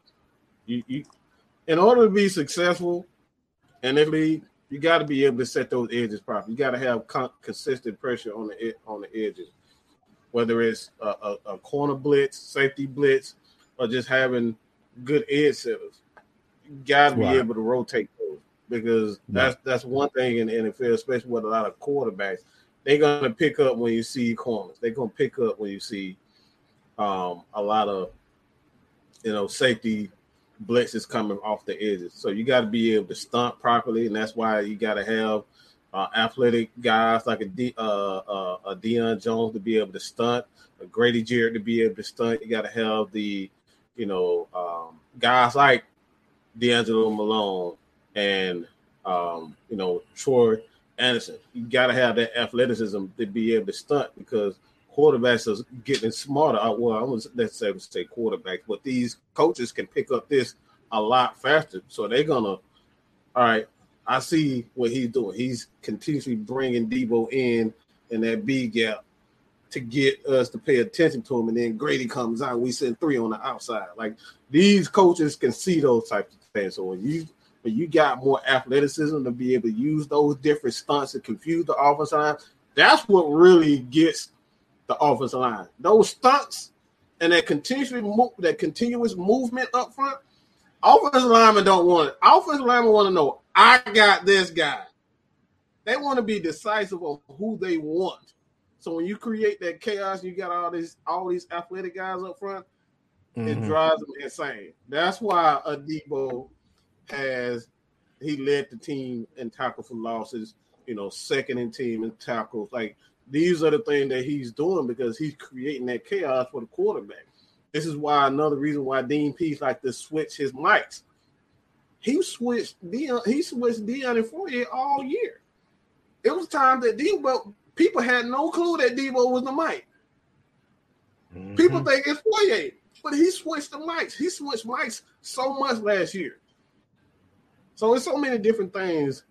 you, you in order to be successful in this league, you got to be able to set those edges properly. You got to have con- consistent pressure on the on the edges, whether it's a, a, a corner blitz, safety blitz, or just having good edge setters. You got to be Right. able to rotate those because that's that's one thing in the NFL, especially with a lot of quarterbacks. They're gonna pick up when you see corners. They're gonna pick up when you see um, a lot of you know safety blitzes coming off the edges. So you got to be able to stunt properly, and that's why you got to have uh, athletic guys like a uh, uh, a Deion Jones to be able to stunt, a Grady Jarrett to be able to stunt. You got to have the you know, um, guys like DeAngelo Malone and um, you know Troy Andersen. You got to have that athleticism to be able to stunt because quarterbacks are getting smarter. Well, I wouldn't necessarily say quarterbacks, but these coaches can pick up this a lot faster. So they're gonna, all right. I see what he's doing. He's continuously bringing Debo in in that B gap to get us to pay attention to him. And then Grady comes out. We send three on the outside. Like these coaches can see those types of things. So when you when you got more athleticism to be able to use those different stunts to confuse the offensive line, that's what really gets the offensive line. Those stunts and that continuously move, that continuous movement up front. Offensive linemen don't want it. Offensive linemen want to know, I got this guy. They want to be decisive on who they want. So when you create that chaos, you got all these all these athletic guys up front, mm-hmm. it drives them insane. That's why Adebo has he led the team in tackle for losses, you know, second in team and tackles. Like these are the things that he's doing because he's creating that chaos for the quarterback. This is why another reason why Dean Pees like to switch his mics. He switched Deion, he switched Deion and Fourier all year. It was time that Debo people had no clue that Debo was the mic. Mm-hmm. People think it's Fourier, but he switched the mics. He switched mics so much last year. So it's so many different things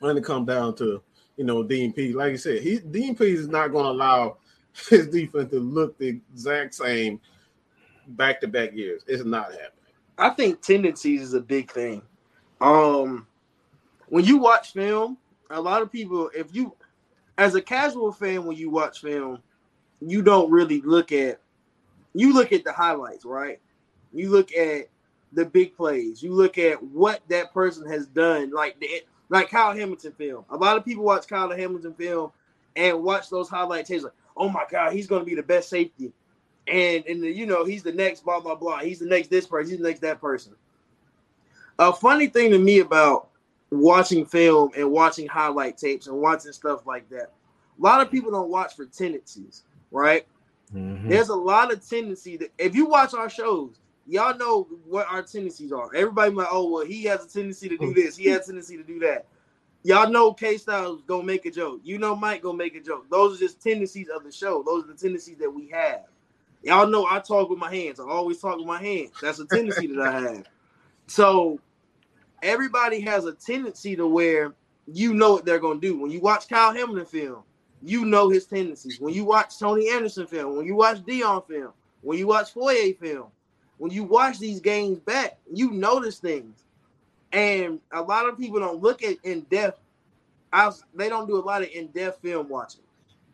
when it comes down to you know Dean P. Like I said, he Dean P. is not going to allow his defense to look the exact same back to back years. It's not happening. I think tendencies is a big thing. Um, when you watch film, a lot of people, if you, as a casual fan, when you watch film, you don't really look at, you look at the highlights, right? You look at the big plays. You look at what that person has done, like the like Kyle Hamilton film. A lot of people watch Kyle Hamilton film and watch those highlights. He's like, oh my god, he's going to be the best safety, and and the, you know he's the next blah blah blah. He's the next this person. He's the next that person. A funny thing to me about watching film and watching highlight tapes and watching stuff like that. A lot of people don't watch for tendencies, right? Mm-hmm. There's a lot of tendency that if you watch our shows, y'all know what our tendencies are. Everybody like, oh well, he has a tendency to do hmm. this. He has a tendency to do that. Y'all know K Styles gonna make a joke. You know Mike gonna make a joke. Those are just tendencies of the show. Those are the tendencies that we have. Y'all know I talk with my hands. I always talk with my hands. That's a tendency that I have. So everybody has a tendency to where you know what they're gonna do. When you watch Kyle Hamilton film, you know his tendencies. When you watch Troy Andersen film, when you watch Deion film, when you watch Fourier film, when you watch these games back, you notice things. And a lot of people don't look at in depth. I, they don't do a lot of in depth film watching.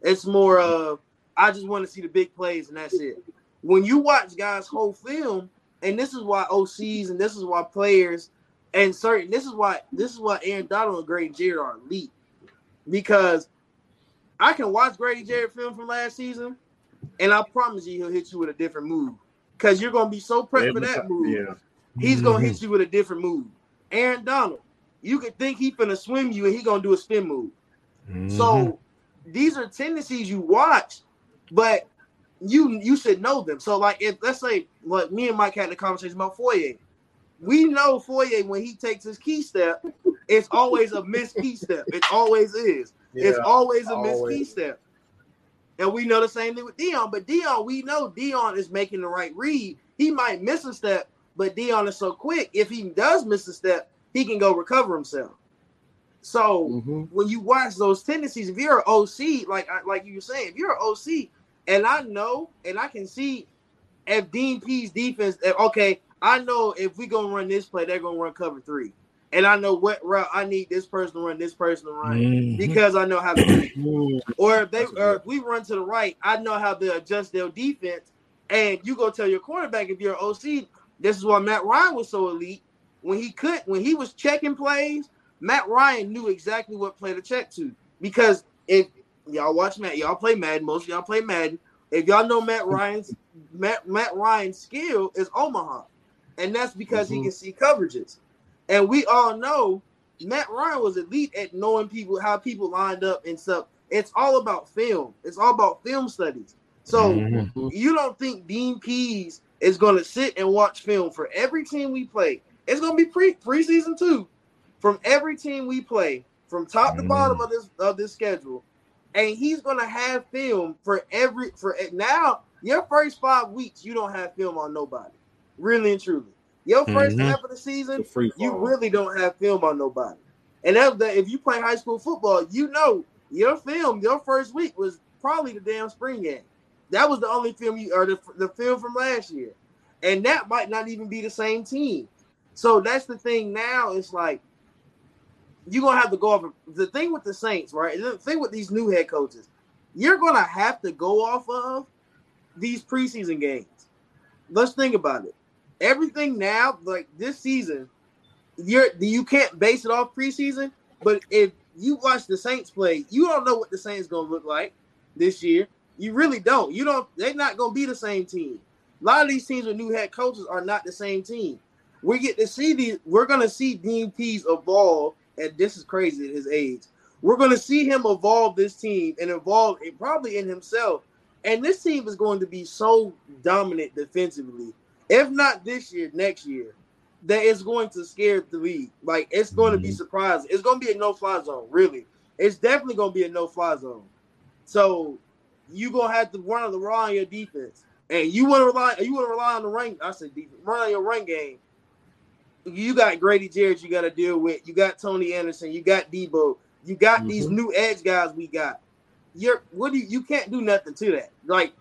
It's more of I just want to see the big plays and that's it. When you watch guys' whole film, and this is why OCs and this is why players and certain this is why this is why Aaron Donald and Grady Jarrett are elite because I can watch Grady Jarrett film from last season, and I promise you he'll hit you with a different move because you're gonna be so prepped for that move. Yeah. He's mm-hmm. gonna hit you with a different move. Aaron Donald, you could think he's gonna swim you and he gonna do a spin move. Mm-hmm. So these are tendencies you watch, but you you should know them. So like if let's say like me and Mike had a conversation about Fourier. We know Fourier when he takes his key step, it's always a missed key step. It always is. Yeah, it's always a missed key step. And we know the same thing with Deion. But Deion, we know Deion is making the right read. He might miss a step, but Deion is so quick. If he does miss a step, he can go recover himself. So mm-hmm. when you watch those tendencies, if you're an OC, like like you were saying, if you're an OC, and I know and I can see if Dean Pees defense, okay, I know if we're gonna run this play, they're gonna run cover three and I know what route I need this person to run, this person to run mm-hmm. because I know how to. do or if they, or if we run to the right, I know how to adjust their defense. And you go tell your quarterback if you're an OC, this is why Matt Ryan was so elite. When he could, when he was checking plays, Matt Ryan knew exactly what play to check to because if y'all watch Matt, y'all play Madden, most of y'all play Madden. If y'all know Matt Ryan's Matt Matt Ryan's skill is Omaha, and that's because mm-hmm. he can see coverages. And we all know Matt Ryan was elite at knowing people how people lined up and stuff. It's all about film. It's all about film studies. So mm-hmm. you don't think Dean Pees is going to sit and watch film for every team we play. It's going to be pre preseason too, from every team we play, from top mm. to bottom of this of this schedule, and he's going to have film for every for now. Your first five weeks, you don't have film on nobody, really and truly. Your 1st mm-hmm. half of the season, the you really don't have film on nobody. And that, that, if you play high school football, you know your film, your first week was probably the damn spring game. That was the only film you or the, the film from last year. And that might not even be the same team. So that's the thing now. It's like you're gonna have to go off the thing with the Saints, right? The thing with these new head coaches, you're gonna have to go off of these preseason games. Let's think about it. Everything now, like this season, you're you can't base it off preseason. But if you watch the Saints play, you don't know what the Saints gonna look like this year. You really don't. You don't. They're not gonna be the same team. A lot of these teams with new head coaches are not the same team. We get to see these. We're gonna see Dean Pees evolve, and this is crazy at his age. We're gonna see him evolve this team and evolve probably in himself. And this team is going to be so dominant defensively. If not this year, next year that it's going to scare the league. Like it's going mm-hmm. to be surprising. It's going to be a no-fly zone. Really, it's definitely going to be a no-fly zone. So you gonna have to run the rely on your defense, and you want to rely. You want to rely on the run. I said defense. Run on your run game. You got Grady Jarrett. You got to deal with. You got Troy Andersen. You got Debo, You got mm-hmm. these new edge guys. We got. You're what do you, you can't do nothing to that. Like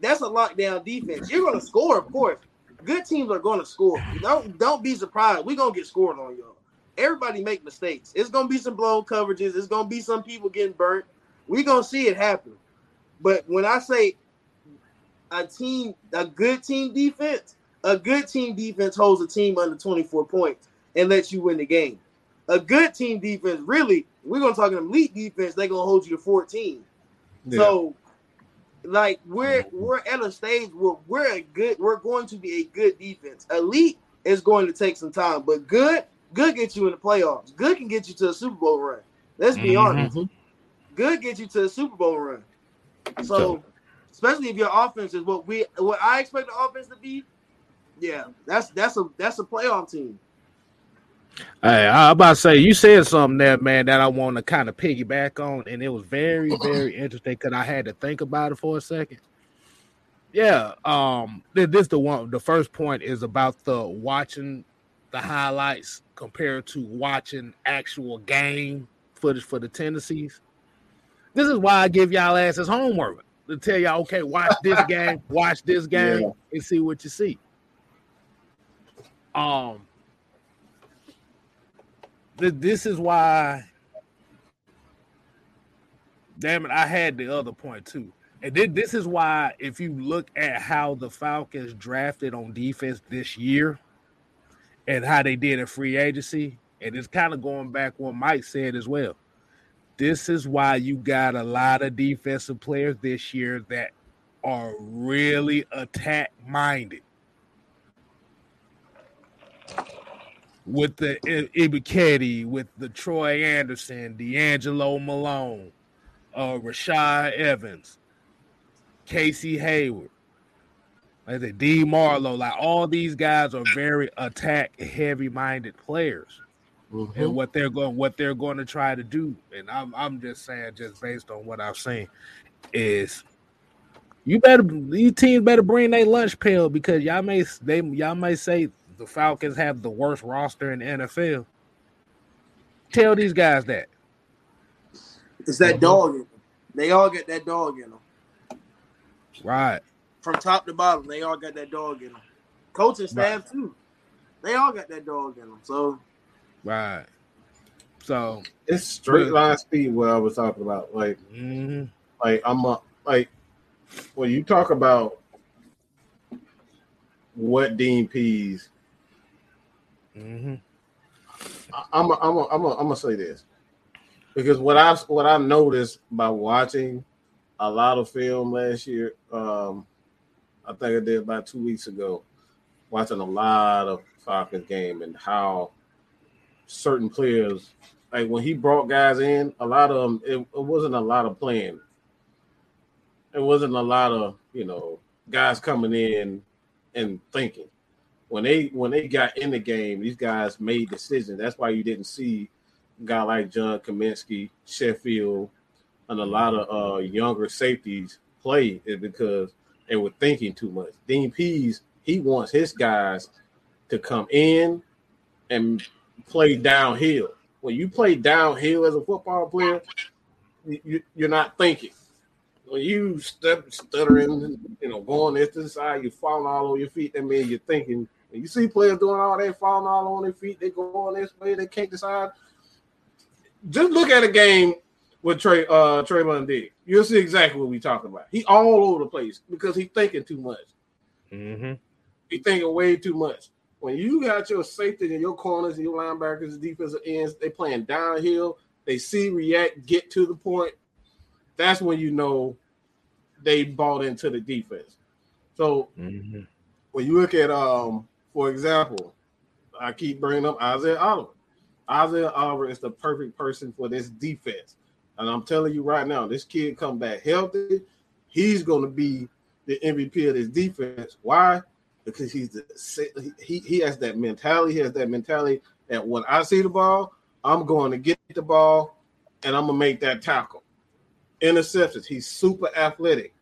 that's a lockdown defense. You're gonna score, of course, good teams are going to score. Don't don't be surprised. We're gonna get scored on y'all. Everybody make mistakes. It's gonna be some blown coverages. It's gonna be some people getting burnt. We're gonna see it happen. But when I say a team, a good team defense, a good team defense holds a team under 24 points and lets you win the game. A good team defense, really, we're gonna talk an elite defense, they're gonna hold you to 14. Yeah. So like we're we're at a stage where we're a good, we're going to be a good defense. Elite is going to take some time, but good, good gets you in the playoffs. Good can get you to a Super Bowl run. Let's be mm-hmm. honest. Good gets you to a Super Bowl run. So, especially if your offense is what we what I expect the offense to be, yeah, that's that's a that's a playoff team. Hey, I about to say you said something there, man, that I want to kind of piggyback on, and it was very, very interesting because I had to think about it for a second. Yeah, um, this the one. The first point is about the watching the highlights compared to watching actual game footage for the tendencies. This is why I give y'all asses homework to tell y'all, okay, watch this game, watch this game, yeah. and see what you see. Um, this is why. Damn it, I had the other point too. And then this is why, if you look at how the Falcons drafted on defense this year and how they did in free agency, and it's kind of going back what Mike said as well. This is why you got a lot of defensive players this year that are really attack minded. With the Ebiketie, with the Troy Andersen, DeAngelo Malone, uh, Rashad Evans, Casey Hayward, like I D Marlowe, like all these guys are very attack heavy minded players. Mm-hmm. And what they're going what they're going to try to do. And I'm I'm just saying, just based on what I've seen, is you better these teams better bring their lunch pail because y'all may they y'all may say the Falcons have the worst roster in the NFL. Tell these guys that. It's that mm-hmm. dog in them. They all got that dog in them. Right. From top to bottom, they all got that dog in them. Coaching staff right. too. They all got that dog in them. So. Right. So it's straight line speed. What I was talking about, like, mm-hmm. like I'm a, like when you talk about what Dean Pees Mm-hmm. I'm a, I'm a, I'm a, I'm gonna say this because what I what I noticed by watching a lot of film last year, um, I think I did about two weeks ago, watching a lot of Falcons game and how certain players, like when he brought guys in, a lot of them, it, it wasn't a lot of playing. It wasn't a lot of you know guys coming in and thinking. When they when they got in the game, these guys made decisions. That's why you didn't see a guy like John Cominsky, Sheffield, and a lot of uh, younger safeties play is because they were thinking too much. Dean Pees, he wants his guys to come in and play downhill. When you play downhill as a football player, you, you're not thinking. When you step stuttering, you know, going this side, you falling all over your feet. That means you're thinking. When you see players doing all that, falling all on their feet, they go on this way, they can't decide. Just look at a game with Trey uh Trevon Diggs. You'll see exactly what we talking about. He all over the place because he's thinking too much. Mm-hmm. He thinking way too much. When you got your safety and your corners and your linebackers, defensive ends, they playing downhill. They see, react, get to the point. That's when you know they bought into the defense. So Mm-hmm. when you look at um, for example, I keep bringing up Isaiah Oliver. Isaiah Oliver is the perfect person for this defense. And I'm telling you right now, this kid come back healthy, he's going to be the MVP of this defense. Why? Because he's the he he has that mentality. He has that mentality that when I see the ball, I'm going to get the ball and I'm gonna make that tackle. Interceptions. He's super athletic.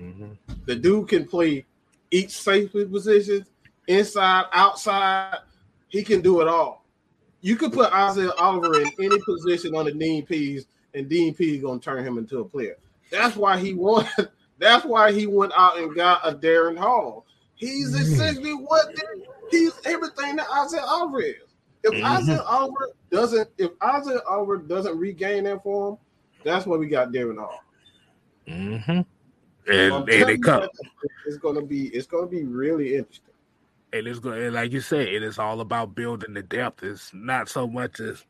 Mm-hmm. The dude can play each safety position, inside, outside. He can do it all. You could put Isaiah Oliver in any position on the Dean Pees, and Dean Pees gonna turn him into a player. That's why he won. That's why he went out and got a Darren Hall. He's essentially what he's everything that Isaiah Oliver is. If Mhm. Isaiah Oliver doesn't, if Isaiah Oliver doesn't regain that form, that's why we got Darren Hall. Mm-hmm. And, and telling they come. It's gonna be it's gonna be really interesting. And it's going, like you said, it is all about building the depth. It's not so much as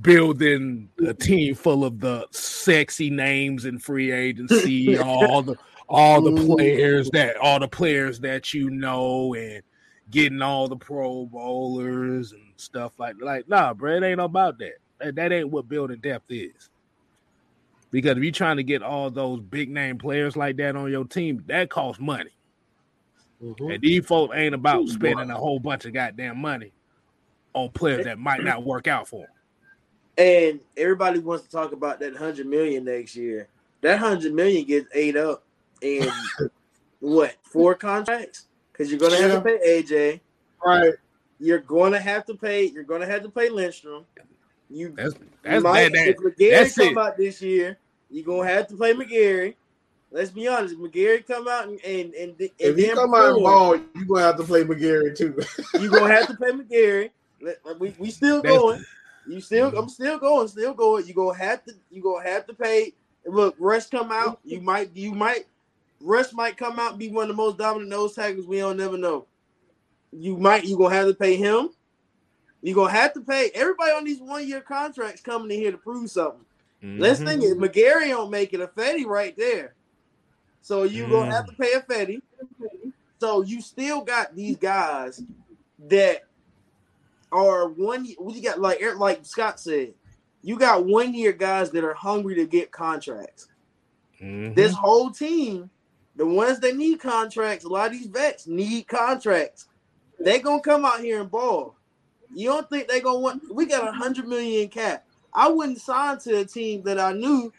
building a team full of the sexy names in free agency, all the all the Mhm. players that all the players that you know, and getting all the Pro Bowlers and stuff like like. Nah, bro, it ain't about that. That, that ain't what building depth is. Because if you're trying to get all those big name players like that on your team, that costs money. Mhm. And these folks ain't about spending a whole bunch of goddamn money on players that might not work out for them. And everybody wants to talk about that hundred million next year. That hundred million gets ate up in what four contracts? Because you're gonna have to pay AJ. Right. You're gonna have to pay. You're gonna have to pay Lindstrom. You, That's you that's might, that, if McGary come it. out this year, you're gonna have to play McGary. Let's be honest. If McGary come out and and and, and If you then come out and perform, ball, you're gonna have to play McGary too. you gonna have to play McGary. Let- let- We we still going. You still I'm still going, still going. You gonna have to you gonna have to pay. Look, Rush come out. You might you might Rush might come out and be one of the most dominant nose tackles. We don't never know. You might you gonna have to pay him. You gonna have to pay everybody on these one year contracts coming in here to prove something. Let's Mhm. think if McGary don't make it Ifedi right there. So you gonna have to pay Ifedi. So you still got these guys that are one. You got like like Scott said, you got one year guys that are hungry to get contracts. Mhm. This whole team, the ones that need contracts, a lot of these vets need contracts. They gonna come out here and ball. You don't think they gonna want? We got a hundred million cap. I wouldn't sign to a team that I knew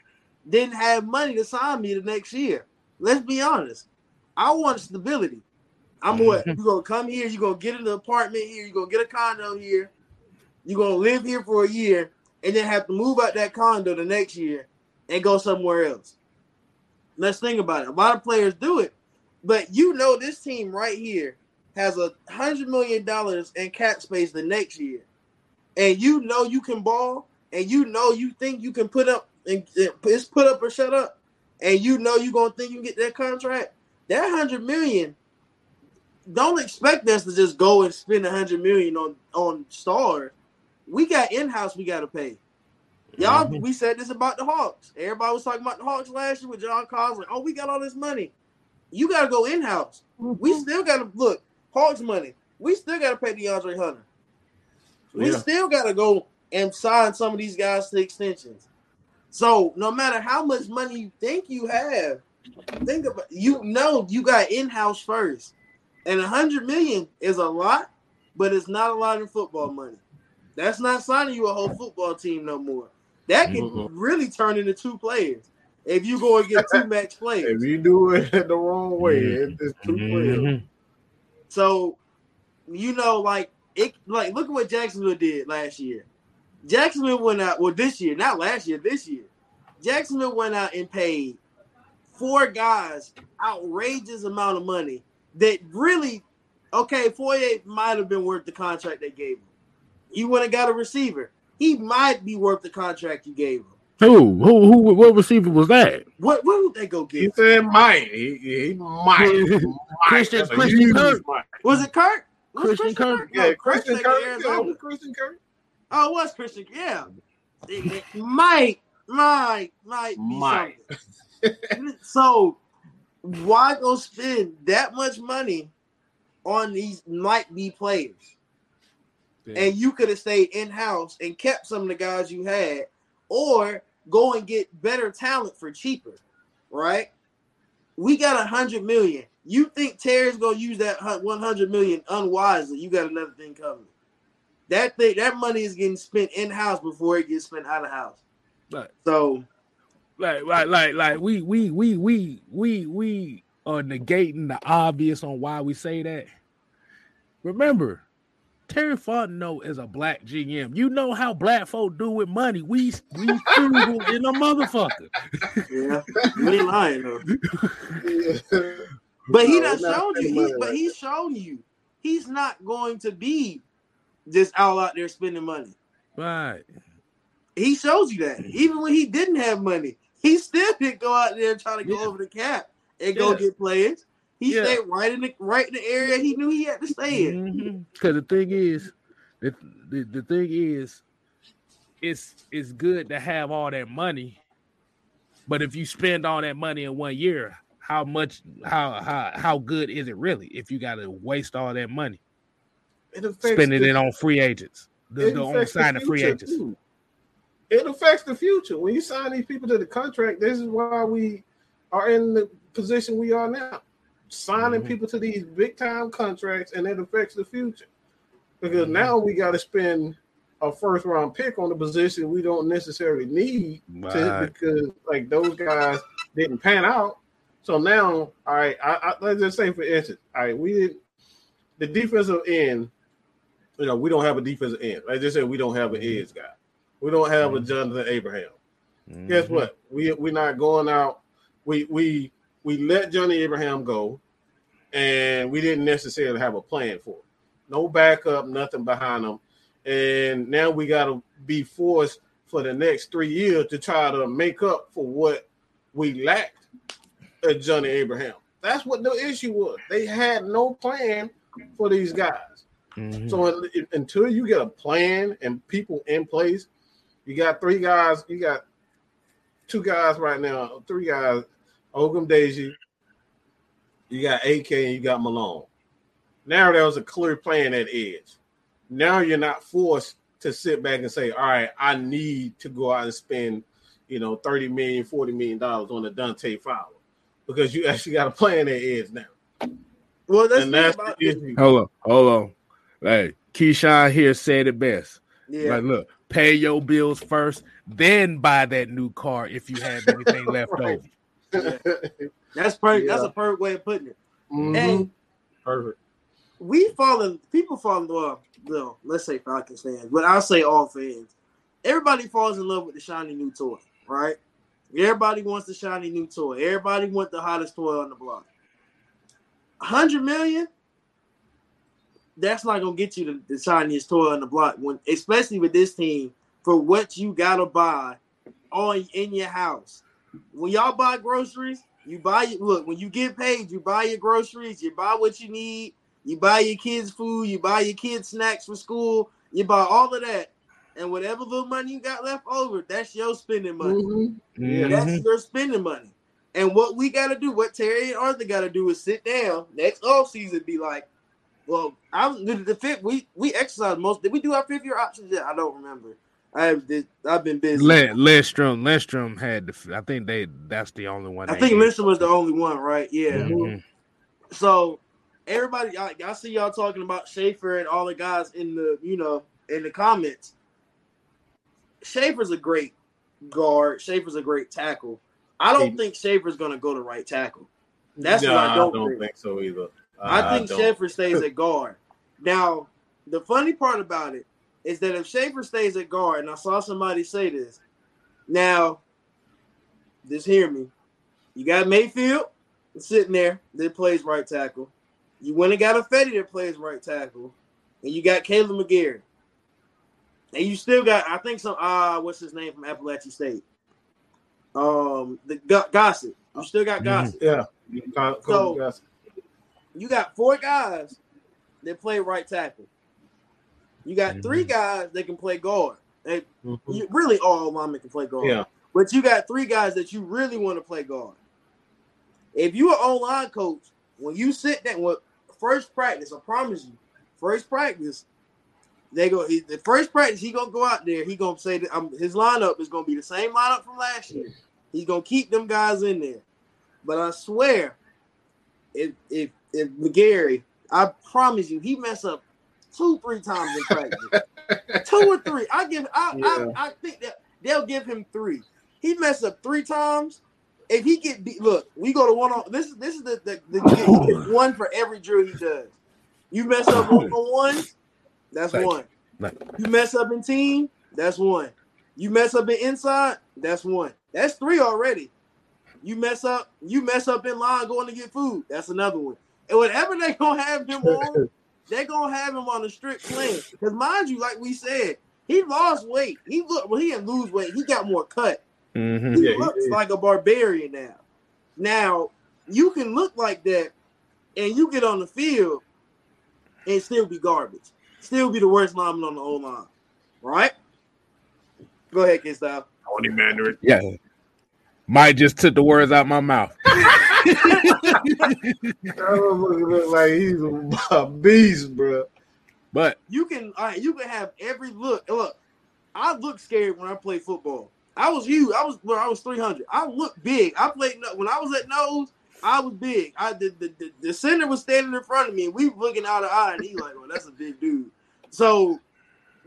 didn't have money to sign me the next year. Let's be honest. I want stability. I'm what? Mhm. You gonna come here? you're gonna get an apartment here? you're gonna get a condo here? you're gonna live here for a year and then have to move out that condo the next year and go somewhere else? Let's think about it. A lot of players do it, but you know this team right here has a hundred million dollars in cap space the next year, and you know you can ball, and you know you think you can put up and it's put up or shut up, and you know you're gonna think you can get that contract. That hundred million. Don't expect us to just go and spend a hundred million on on stars. We got in house. We got to pay. Y'all, Mhm. we said this about the Hawks. Everybody was talking about the Hawks last year with John Collins. Oh, we got all this money. You got to go in house. We still got to look Hawks money. We still got to pay DeAndre Hunter. We Yeah. still got to go and sign some of these guys to extensions. So no matter how much money you think you have, think about you know you got in-house first. And a hundred million is a lot, but it's not a lot in football money. That's not signing you a whole football team no more. That can Mhm. really turn into two players if you go and get two max players. If you do it the wrong way, Mhm. it's two players. Mhm. So, you know, like it, like look at what Jacksonville did last year. Jacksonville went out, well, this year, not last year, this year. Jacksonville went out and paid four guys outrageous amount of money that really, okay, Foye might have been worth the contract they gave him. You went and got a receiver. He might be worth the contract you gave him. Who? Who? Who? What receiver was that? What? What would they go get? He said might. He, he might. might. Christian- That's Christian Kirk. Was it Kirk? Was Christian Kirk? No, oh, Yeah, Kirk Christian taking Kirk. Yeah, Arizona. it was Christian Kirk. Oh, it was Christian. Yeah. It- it might, might, might be Might. something. so why go spend that much money on these might be players? And you could have stayed in-house and kept some of the guys you had, or go and get better talent for cheaper, right? We got a hundred million. You think Terry's gonna use that one hundred million unwisely? You got another thing coming. That thing, that money is getting spent in-house before it gets spent out of house. Right. So like like like like we we we we we we are negating the obvious on why we say that. Remember, Terry Fontenot is a black GM. You know how black folk do with money. We we in a motherfucker. yeah, you ain't lying though. Yeah. But he No, not shown you. He, but he's shown you he's not going to be just all out there spending money. Right. He shows you that. Even when he didn't have money, he still didn't go out there and try to go Yeah. over the cap and go Yeah. get players. He Yeah. stayed right in the right in the area he knew he had to stay in. Mm-hmm. Because the thing is, the, the the thing is, it's it's good to have all that money, but if you spend all that money in one year, how much how how how good is it really if you got to waste all that money spending the- it on free agents, the, the on the signing free agents? too. It affects the future. When you sign these people to the contract, this is why we are in the position we are now. Signing Mhm. people to these big time contracts, and it affects the future. Because Mhm. now we got to spend a first round pick on a position we don't necessarily need to, because like those guys didn't pan out. So now, all right, I, I, let's just say for instance, all right, we did the defensive end. You know, we don't have a defensive end. Like I just said, we don't have an edge guy. We don't have a Jonathan Abraham. Guess Mhm. what? We we're not going out. We we we let Johnny Abraham go, and we didn't necessarily have a plan for it. No backup, nothing behind him, and now we got to be forced for the next three years to try to make up for what we lacked at Johnny Abraham. That's what the issue was. They had no plan for these guys. Mhm. So un- until you get a plan and people in place, you got three guys. You got two guys right now. Three guys: Ogundeji. You got AK and you got Malone. Now there was a clear plan at edge. Now you're not forced to sit back and say, "All right, I need to go out and spend, you know, 30 million, 40 million dollars on a Dante Fowler," because you actually got a plan at edge now, Well, that's, and the thing that's about the issue. Hold on, hold on. Hey, Keyshawn here said it best. yeah. Like, look, pay your bills first, then buy that new car if you have anything left Right. over. That's perfect. That's a perfect way of putting it. Mhm. And Perfect. we fallen people fall in love. Well, let's say Falcons fans, but I'll say all fans. Everybody falls in love with the shiny new toy, right? Everybody wants the shiny new toy. Everybody wants the hottest toy on the block. Hundred million. That's not gonna get you the, the shiniest toy on the block when, especially with this team, for what you gotta buy on in your house. When y'all buy groceries, you buy look when you get paid, you buy your groceries, you buy what you need, you buy your kids food, you buy your kids snacks for school, you buy all of that, and whatever little money you got left over, that's your spending money. Mm-hmm. Mhm. That's your spending money. And what we got to do, what Terry and Arthur got to do, is sit down next off season, be like, well, I the, the fifth we we exercise most. Did we do our fifth year options yet? I don't remember. I've I've been busy. Le- Lindstrom, Lindstrom had the. I think they. That's the only one. I think Lindstrom was the only one, right? Yeah. Mhm. So everybody, I, I see y'all talking about Shaffer and all the guys in the, you know, in the comments. Shaffer's a great guard. Shaffer's a great tackle. I don't He- think Shaffer's gonna go to right tackle. That's Nah, what I don't, think. so either. I think. Shaffer stays at guard. Now, the funny part about it is that if Shaffer stays at guard, and I saw somebody say this, now, just hear me. You got Mayfield sitting there that plays right tackle. You went and got Ifedi that plays right tackle, and you got Kaleb McGary. And you still got, I think some uh what's his name from Appalachian State? Um the Go- Gossett. You still got Mhm. Yeah. So-. You got four guys that play right tackle. You got three Mhm. guys that can play guard. They, Mhm. you, really, all linemen can play guard. Yeah. But you got three guys that you really want to play guard. If you are an online coach, when you sit down, with first practice, I promise you, first practice, they go. he- The first practice, he gonna go out there. He gonna say that um, his lineup is gonna be the same lineup from last year. He's gonna keep them guys in there. But I swear, if if if McGary, I promise you, he mess up two, three times in practice. two or three. I give I, Yeah. I I think that they'll give him three. He messed up three times. If he get beat, look, we go to one on this is this is the the, the he gets one for every drill he does. You mess up one on one, that's Thank one. Thank You mess up in team, that's one. You mess up in inside, that's one. That's three already. You mess up, you mess up in line going to get food, that's another one. And whatever they gonna have him on, they're gonna have him on a strict plan. Because mind you, like we said, he lost weight. He look well, he didn't lose weight, he got more cut. Mhm. He Yeah, looks did. like a barbarian now. Now you can look like that, and you get on the field and still be garbage, still be the worst lineman on the O line, right? Go ahead, Kid Style. Tony Mandarin. Yeah. Mike just took the words out my mouth. That motherfucker look like he's a beast, bro. But You can, all right, you can have every look. Look, I look scared when I play football. I was huge. I was when I was three hundred. I looked big. I played when I was at nose. I was big. I the, the, the, the center was standing in front of me, and we were looking out of eye, and he like, "Well, that's a big dude." So,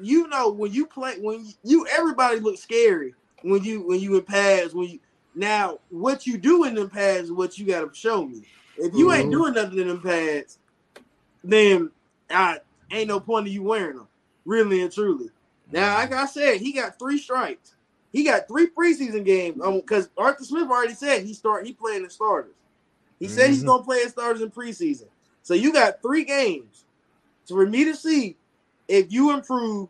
you know, when you play, when you, you everybody looks scary when you when you in pads. When you now, what you do in them pads is what you got to show me. If you ain't Mhm. doing nothing in them pads, then I ain't no point of you wearing them, really and truly. Now, like I said, he got three strikes. He got three preseason games. Um, because Arthur Smith already said he start he playing the starters. He said he's Mhm. gonna play his starters in preseason. So you got three games for me to see if you improve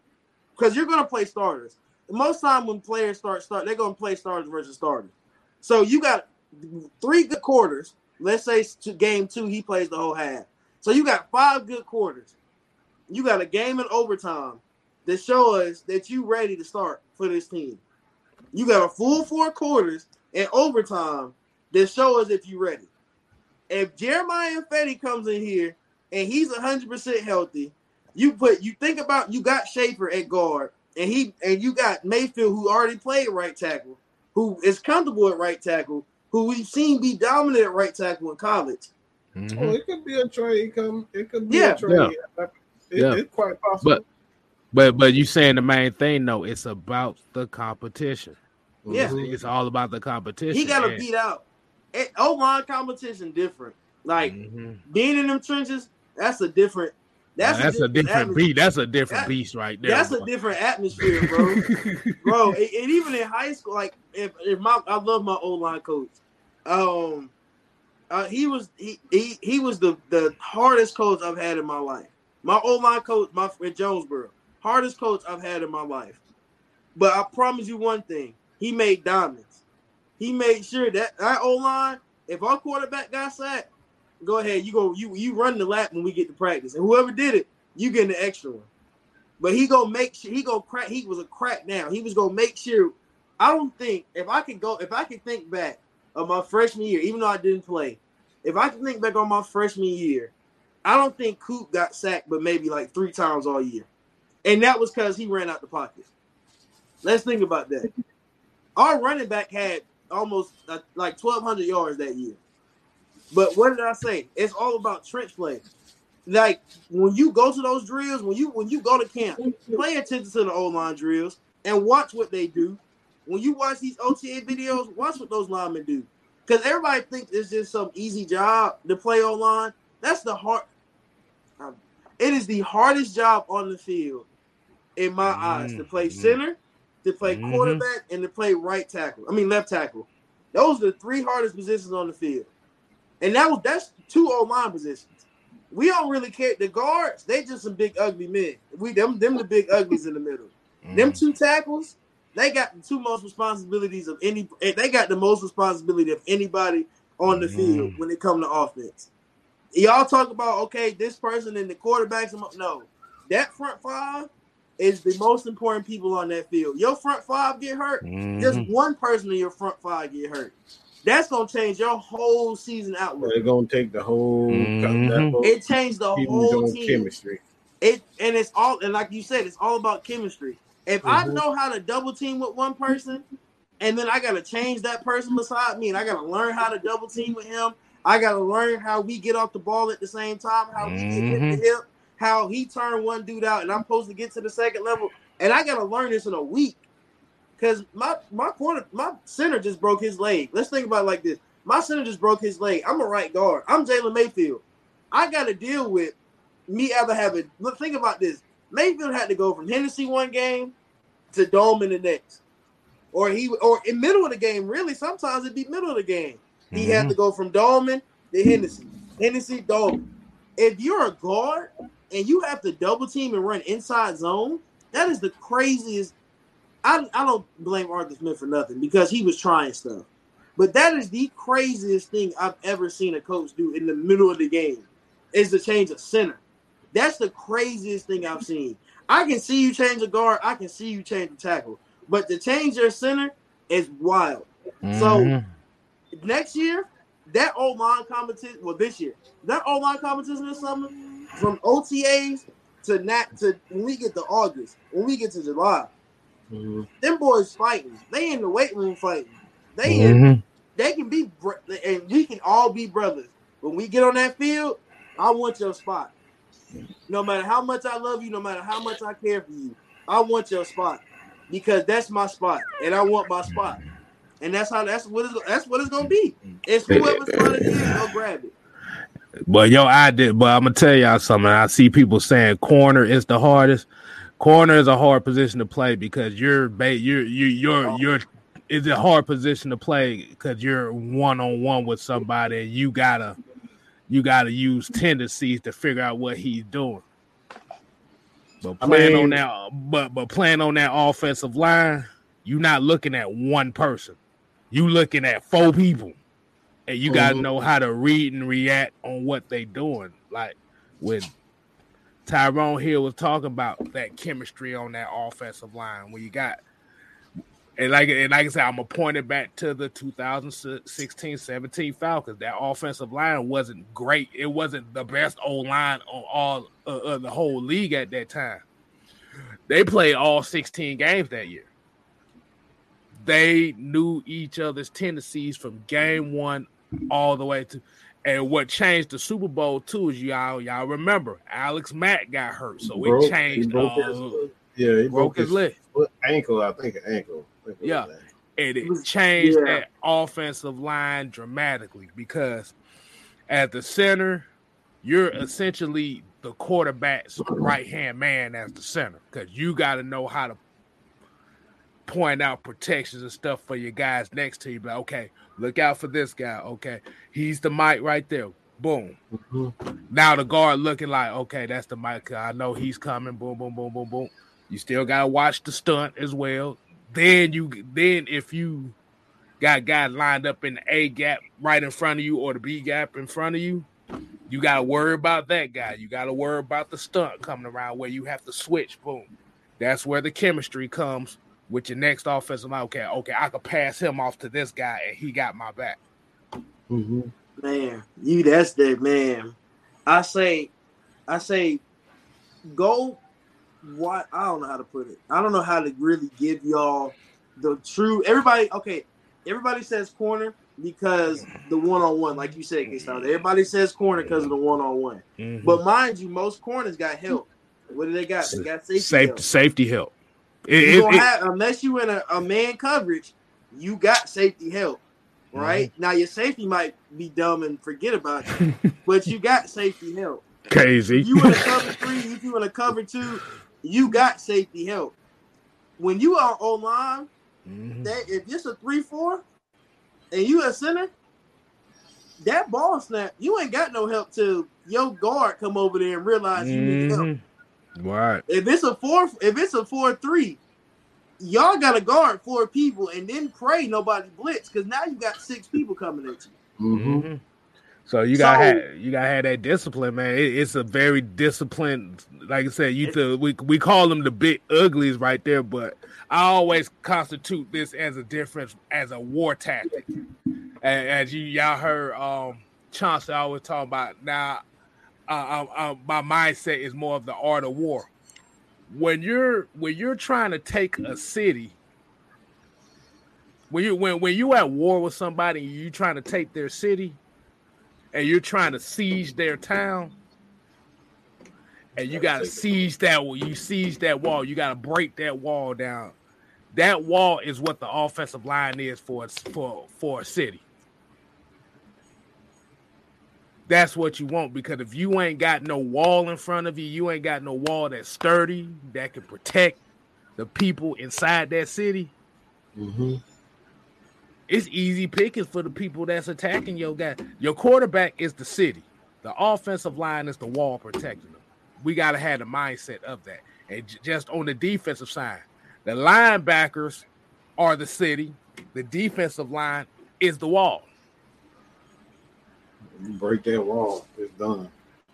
because you're gonna play starters. Most time when players start start, they're gonna play starters versus starters. So you got three good quarters. Let's say to game two, he plays the whole half. So you got five good quarters. You got a game in overtime that show us that you ready to start for this team. You got a full four quarters and overtime that show us if you ready. If Germain Ifedi comes in here and he's hundred percent healthy, you put you think about you got Shaffer at guard and he and you got Mayfield who already played right tackle, who is comfortable at right tackle, who we've seen be dominant at right tackle in college. Mhm. Oh, it could be a trade. Come, it could be Yeah. a trade. It, Yeah. It's quite possible. But but but you saying the main thing though, it's about the competition. Yeah. It's, it's all about the competition. He got to beat out. O line competition different. Like Mhm. being in them trenches, that's a different. That's, Now, that's a different atmos- beast. That's a different That- beast right there. That's a different atmosphere, bro. bro. And, and even in high school, like if, if my I love my old line coach. Um, uh, he was he, he he was the the hardest coach I've had in my life. My old line coach, my at Jonesboro, hardest coach I've had in my life. But I promise you one thing: he made diamonds. He made sure that that O line, if our quarterback got sacked, go ahead, you go you you run the lap when we get to practice, and whoever did it, you get an extra one. But he gonna make sure he gonna crack. He was a crack now. He was gonna make sure. I don't think if I could go if I could think back of my freshman year, even though I didn't play, if I can think back on my freshman year, I don't think Coop got sacked, but maybe like three times all year, and that was because he ran out the pocket. Let's think about that. Our running back had almost uh, like 1,200 yards that year. But what did I say? It's all about trench play. Like when you go to those drills, when you when you go to camp, pay attention to the O line drills and watch what they do. When you watch these OTA videos, watch what those linemen do. Because everybody thinks it's just some easy job to play O line. That's the hard. It is the hardest job on the field, in my mm-hmm. eyes, to play center, to play mm-hmm. quarterback, and to play right tackle. I mean left tackle. Those are the three hardest positions on the field. And that was that's two two O line positions. We don't really care. The guards, they just some big ugly men. We them them the big uglies in the middle. Mm. Them two tackles, they got the two most responsibilities of any. They got the most responsibility of anybody on the mm. field when it come to offense. Y'all talk about okay, this person and the quarterbacks. No, that front five is the most important people on that field. Your front five get hurt, mm-hmm. just one person in your front five get hurt. That's gonna change your whole season outlook. They're gonna take the whole. Mm-hmm. It changed the whole team. chemistry. It and it's all and like you said, it's all about chemistry. If mm-hmm. I know how to double team with one person, and then I gotta change that person beside me, and I gotta learn how to double team with him. I gotta learn how we get off the ball at the same time, how we get hit the mm-hmm. hip, how he turned one dude out, and I'm supposed to get to the second level, and I gotta learn this in a week. Because my my corner, my center just broke his leg. Let's think about like this. My center just broke his leg. I'm a right guard. I'm Jalen Mayfield. I got to deal with me ever having. Look, think about this. Mayfield had to go from Hennessy one game to Dome in the next, or he or in middle of the game. Really, sometimes it'd be middle of the game. He mm-hmm. had to go from Dalman to Hennessy, Hennessy Dalman. If you're a guard and you have to double team and run inside zone, that is the craziest I, I don't blame Arthur Smith for nothing because he was trying stuff. But that is the craziest thing I've ever seen a coach do in the middle of the game is to change a center. That's the craziest thing I've seen. I can see you change a guard, I can see you change a tackle, but to change your center is wild. Mm-hmm. So next year, that old line competition, well, this year, that old line competition this summer, from OTAs to not to when we get to August, when we get to July, Mm-hmm. Them boys fighting. They in the weight room fighting. They mm-hmm. in, they can be and we can all be brothers. When we get on that field, I want your spot. No matter how much I love you, no matter how much I care for you, I want your spot because that's my spot, and I want my spot, and that's how that's what it's, that's what it's gonna be. It's whoever's trying to get go grab it. But yo, I did. But I'm gonna tell y'all something. I see people saying corner is the hardest corner is a hard position to play because you're ba- you're you you're you're it's a hard position to play because you're one on one with somebody and you gotta you gotta use tendencies to figure out what he's doing. But playing I mean, on that but but playing on that offensive line, you're not looking at one person. You looking at four people. And you gotta mm-hmm. know how to read and react on what they doing. Like with Tyrone Hill was talking about that chemistry on that offensive line where you got and like and like I said, I'm gonna point it back to the 2016-17 Falcons. That offensive line wasn't great. It wasn't the best old line on all uh, uh, the whole league at that time. They played all 16 games that year. They knew each other's tendencies from game one all the way to and what changed the Super Bowl too is y'all y'all remember Alex Mack got hurt, so broke, it changed. His, uh, yeah, he broke, broke his, his leg, ankle. I think ankle. I think yeah, and it changed yeah. that offensive line dramatically because at the center, you're essentially the quarterback's right hand man as the center because you got to know how to point out protections and stuff for your guys next to you. But okay, look out for this guy. Okay, he's the mic right there. Boom. Mm-hmm. Now the guard looking like, okay, that's the mic. I know he's coming. Boom, boom, boom, boom, boom. You still gotta watch the stunt as well. Then you then if you got guys lined up in the A gap right in front of you or the B gap in front of you, you gotta worry about that guy. You gotta worry about the stunt coming around where you have to switch. Boom. That's where the chemistry comes with your next offensive line. Okay, okay, I could pass him off to this guy and he got my back. Mm-hmm. Man, you that's the man. I say, I say, go what I don't know how to put it. I don't know how to really give y'all the true. Everybody, okay, everybody says corner because the one on one, like you said, k Everybody says corner because of the one on one. But mind you, most corners got help. What do they got? They got safety Safe, help. safety help. You It- it- don't it- have, unless you in a, a man coverage, you got safety help. Right Mm-hmm. now, your safety might be dumb and forget about it, but you got safety help. crazy. If you in a cover three, if you in a cover two, you got safety help. When you are on line, Mhm. that if it's a three four, and you a center, that ball snap, you ain't got no help till your guard come over there and realize you need help. Right. If it's a four, if it's a four three, y'all got to guard four people and then pray nobody blitz because now you got six people coming at you. Mhm. Mhm. So you got So- to you got to have that discipline, man. It, it's a very disciplined. Like I said, you th- we we call them the big uglies right there, but I always constitute this as a difference as a war tactic. And as you y'all heard, um, Chauncey always talking about now. Uh, uh, uh, my mindset is more of the art of war. When you're when you're trying to take a city, when you when when you at war with somebody, and you trying to take their city, and you're trying to siege their town, and you got to siege that wall. You siege that wall. You got to break that wall down. That wall is what the offensive line is for for for a city. That's what you want because if you ain't got no wall in front of you, you ain't got no wall that's sturdy that can protect the people inside that city. Mhm. It's easy pickings for the people that's attacking your guy. Your quarterback is the city. The offensive line is the wall protecting them. We got to have the mindset of that. And j- just on the defensive side, the linebackers are the city. The defensive line is the wall. You break that wall, it's done.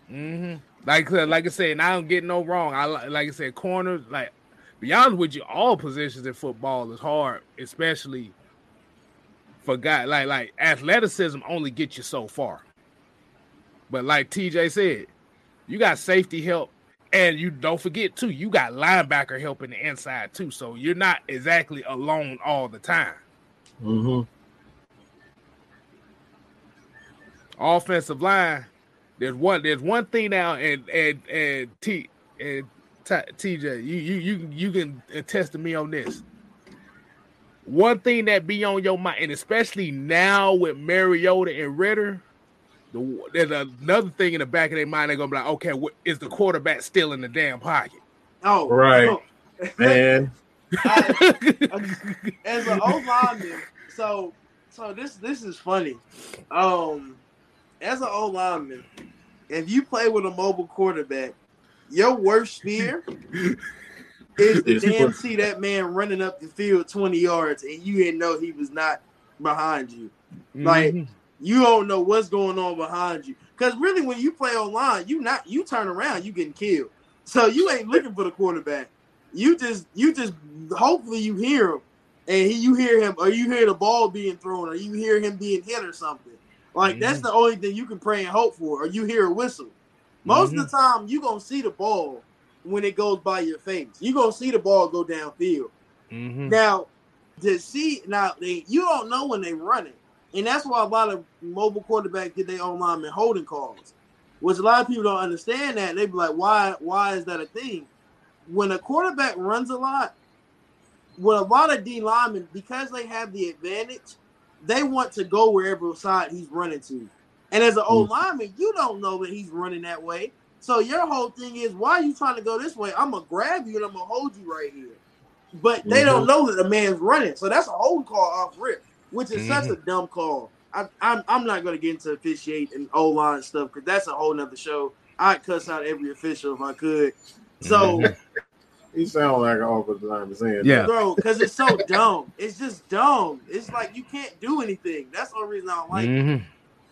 hmm Like like I said, and I don't get no wrong. I like I said, corners. Like be honest with you, all positions in football is hard, especially for guy like like athleticism only gets you so far. But like TJ said, you got safety help, and you don't forget too, you got linebacker help in the inside too. So you're not exactly alone all the time. Mm-hmm. Offensive line, there's one there's one thing now, and and and T and T, TJ, you you you you can attest to me on this. One thing that be on your mind, and especially now with Mariota and Ridder, the, there's another thing in the back of their mind. They're gonna be like, okay, what, is the quarterback still in the damn pocket? Oh, Right. no. Man, as an O lineman, so so this this is funny. Um, as an old lineman, if you play with a mobile quarterback, your worst fear is to damn see that man running up the field twenty yards and you didn't know he was not behind you. Like Mhm. you don't know what's going on behind you. Because really, when you play online, you not you turn around, you getting killed. So you ain't looking for the quarterback. You just you just hopefully you hear him, and he, you hear him, or you hear the ball being thrown, or you hear him being hit or something. Like that's the only thing you can pray and hope for, or you hear a whistle. Most of the time, you gonna see the ball when it goes by your face. You gonna see the ball go downfield. Mhm. Now, to see now they you don't know when they run it, and that's why a lot of mobile quarterbacks get their own lineman holding calls. Which a lot of people don't understand that. They be like, why why is that a thing? When a quarterback runs a lot, with a lot of D linemen, because they have the advantage, they want to go wherever side he's running to. And as an hmm. old lineman, you don't know that he's running that way. So your whole thing is, why are you trying to go this way? I'm gonna grab you and I'm gonna hold you right here. But they don't mm-hmm. know that the man's running, so that's a hold call off rip, which is such a mm-hmm. dumb call. I, I'm I'm not gonna get into officiate and O line stuff because that's a whole nother show. I'd cuss out every official if I could. So, mm-hmm. he sounds like an offensive lineman saying, Yeah. bro, because it's so dumb. It's just dumb. It's like you can't do anything. That's the only reason I don't like. it.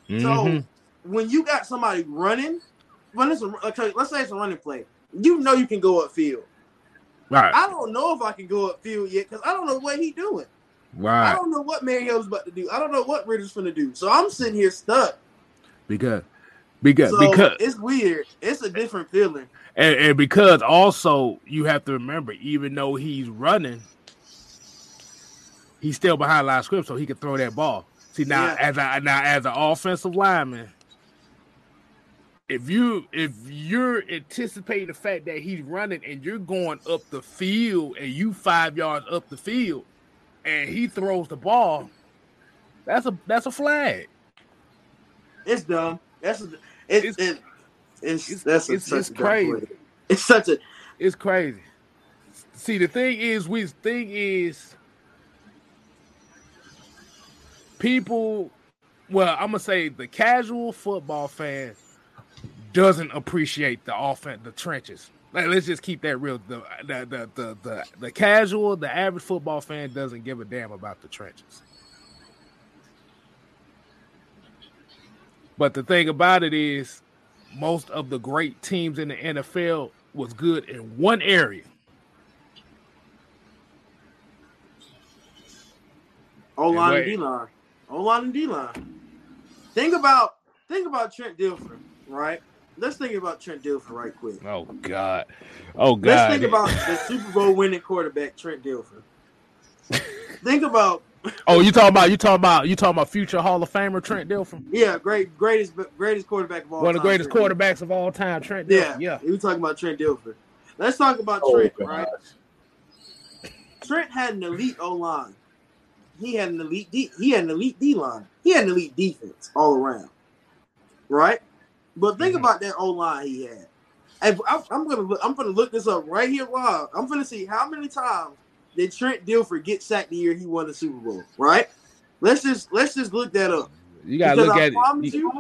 Mhm. So Mhm. when you got somebody running, when it's a, okay, let's say it's a running play, you know you can go upfield. right, I don't know if I can go upfield yet because I don't know what he doing. Right. I don't know what Mariota's about to do. I don't know what Ridder's gonna do. So I'm sitting here stuck. because Because So because it's weird. It's a different feeling. and, and because also you have to remember, even though he's running, he's still behind line script, so he can throw that ball. See now, Yeah. as a now as an offensive lineman, if you if you're anticipating the fact that he's running and you're going up the field and you five yards up the field, and he throws the ball, that's a that's a flag. It's dumb. That's a, it, It's- it, it's, it's- that's a, it's- it's crazy. It's such a It's crazy. See, the thing is, we thing is, people. Well, I'm gonna say the casual football fan doesn't appreciate the offense, the trenches. Like, let's just keep that real. The the, the the the the casual, the average football fan doesn't give a damn about the trenches. But the thing about it is, most of the great teams in the NFL was good in one area. O line and. D line. O line and D line. Think about think about Trent Dilfer, right? Let's think about Trent Dilfer right quick. Oh God! Oh God! Let's think about the Super Bowl winning quarterback Trent Dilfer. think about Oh, you talking about you talking about you talking about future Hall of Famer Trent Dilfer, yeah, great greatest greatest quarterback of all one of the greatest Trent Dilfer. quarterbacks of all time. Trent Yeah, Dilfer. Yeah. We talking about Trent Dilfer. Let's talk about Oh, Trent, gosh. right? Trent had an elite O line. He had an elite D. He had an elite D line. He had an elite defense all around, right? But think Mhm. about that O line he had. And I'm, I'm gonna look, I'm gonna look this up right here live. I'm gonna see how many times did Trent Dilfer get sacked the year he won the Super Bowl, right? Let's just let's just look that up. You gotta Because look I at promise it. you,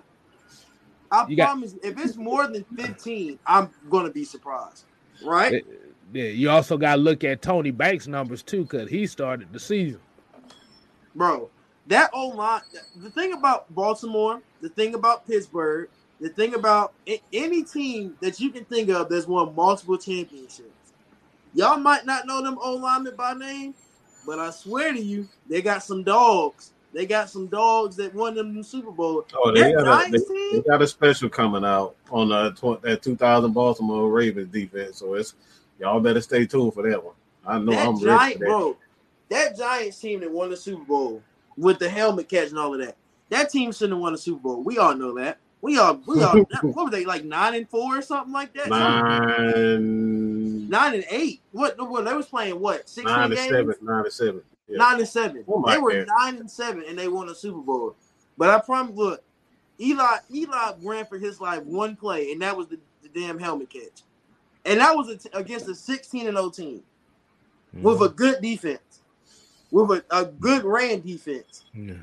I you got- promise if it's more than 15, I'm gonna be surprised. Right? Yeah, you also gotta look at Tony Banks' numbers too, because he started the season. Bro, that O line the thing about Baltimore, the thing about Pittsburgh, the thing about any team that you can think of that's won multiple championships. Y'all might not know them O linemen by name, but I swear to you, they got some dogs. They got some dogs that won them the Super Bowl. Oh, they got, a, they, they got a special coming out on the tw- that 2000 Baltimore Ravens defense. So it's y'all better stay tuned for that one. I know that I'm ready giant for that. bro, that Giants team that won the Super Bowl with the helmet catch and all of that. That team shouldn't have won the Super Bowl. We all know that. We all we all what were they like nine and four or something like that? Nine, Nine and eight. What what they was playing what? Sixteen nine to games? seven, nine and seven. Yeah. Nine and seven. Oh they were God. nine and seven and they won the Super Bowl. But I promise look, Eli Eli ran for his life one play, and that was the, the damn helmet catch. And that was a t- against a 16 and 0 team with a good defense, with a, a good ran defense. Yeah,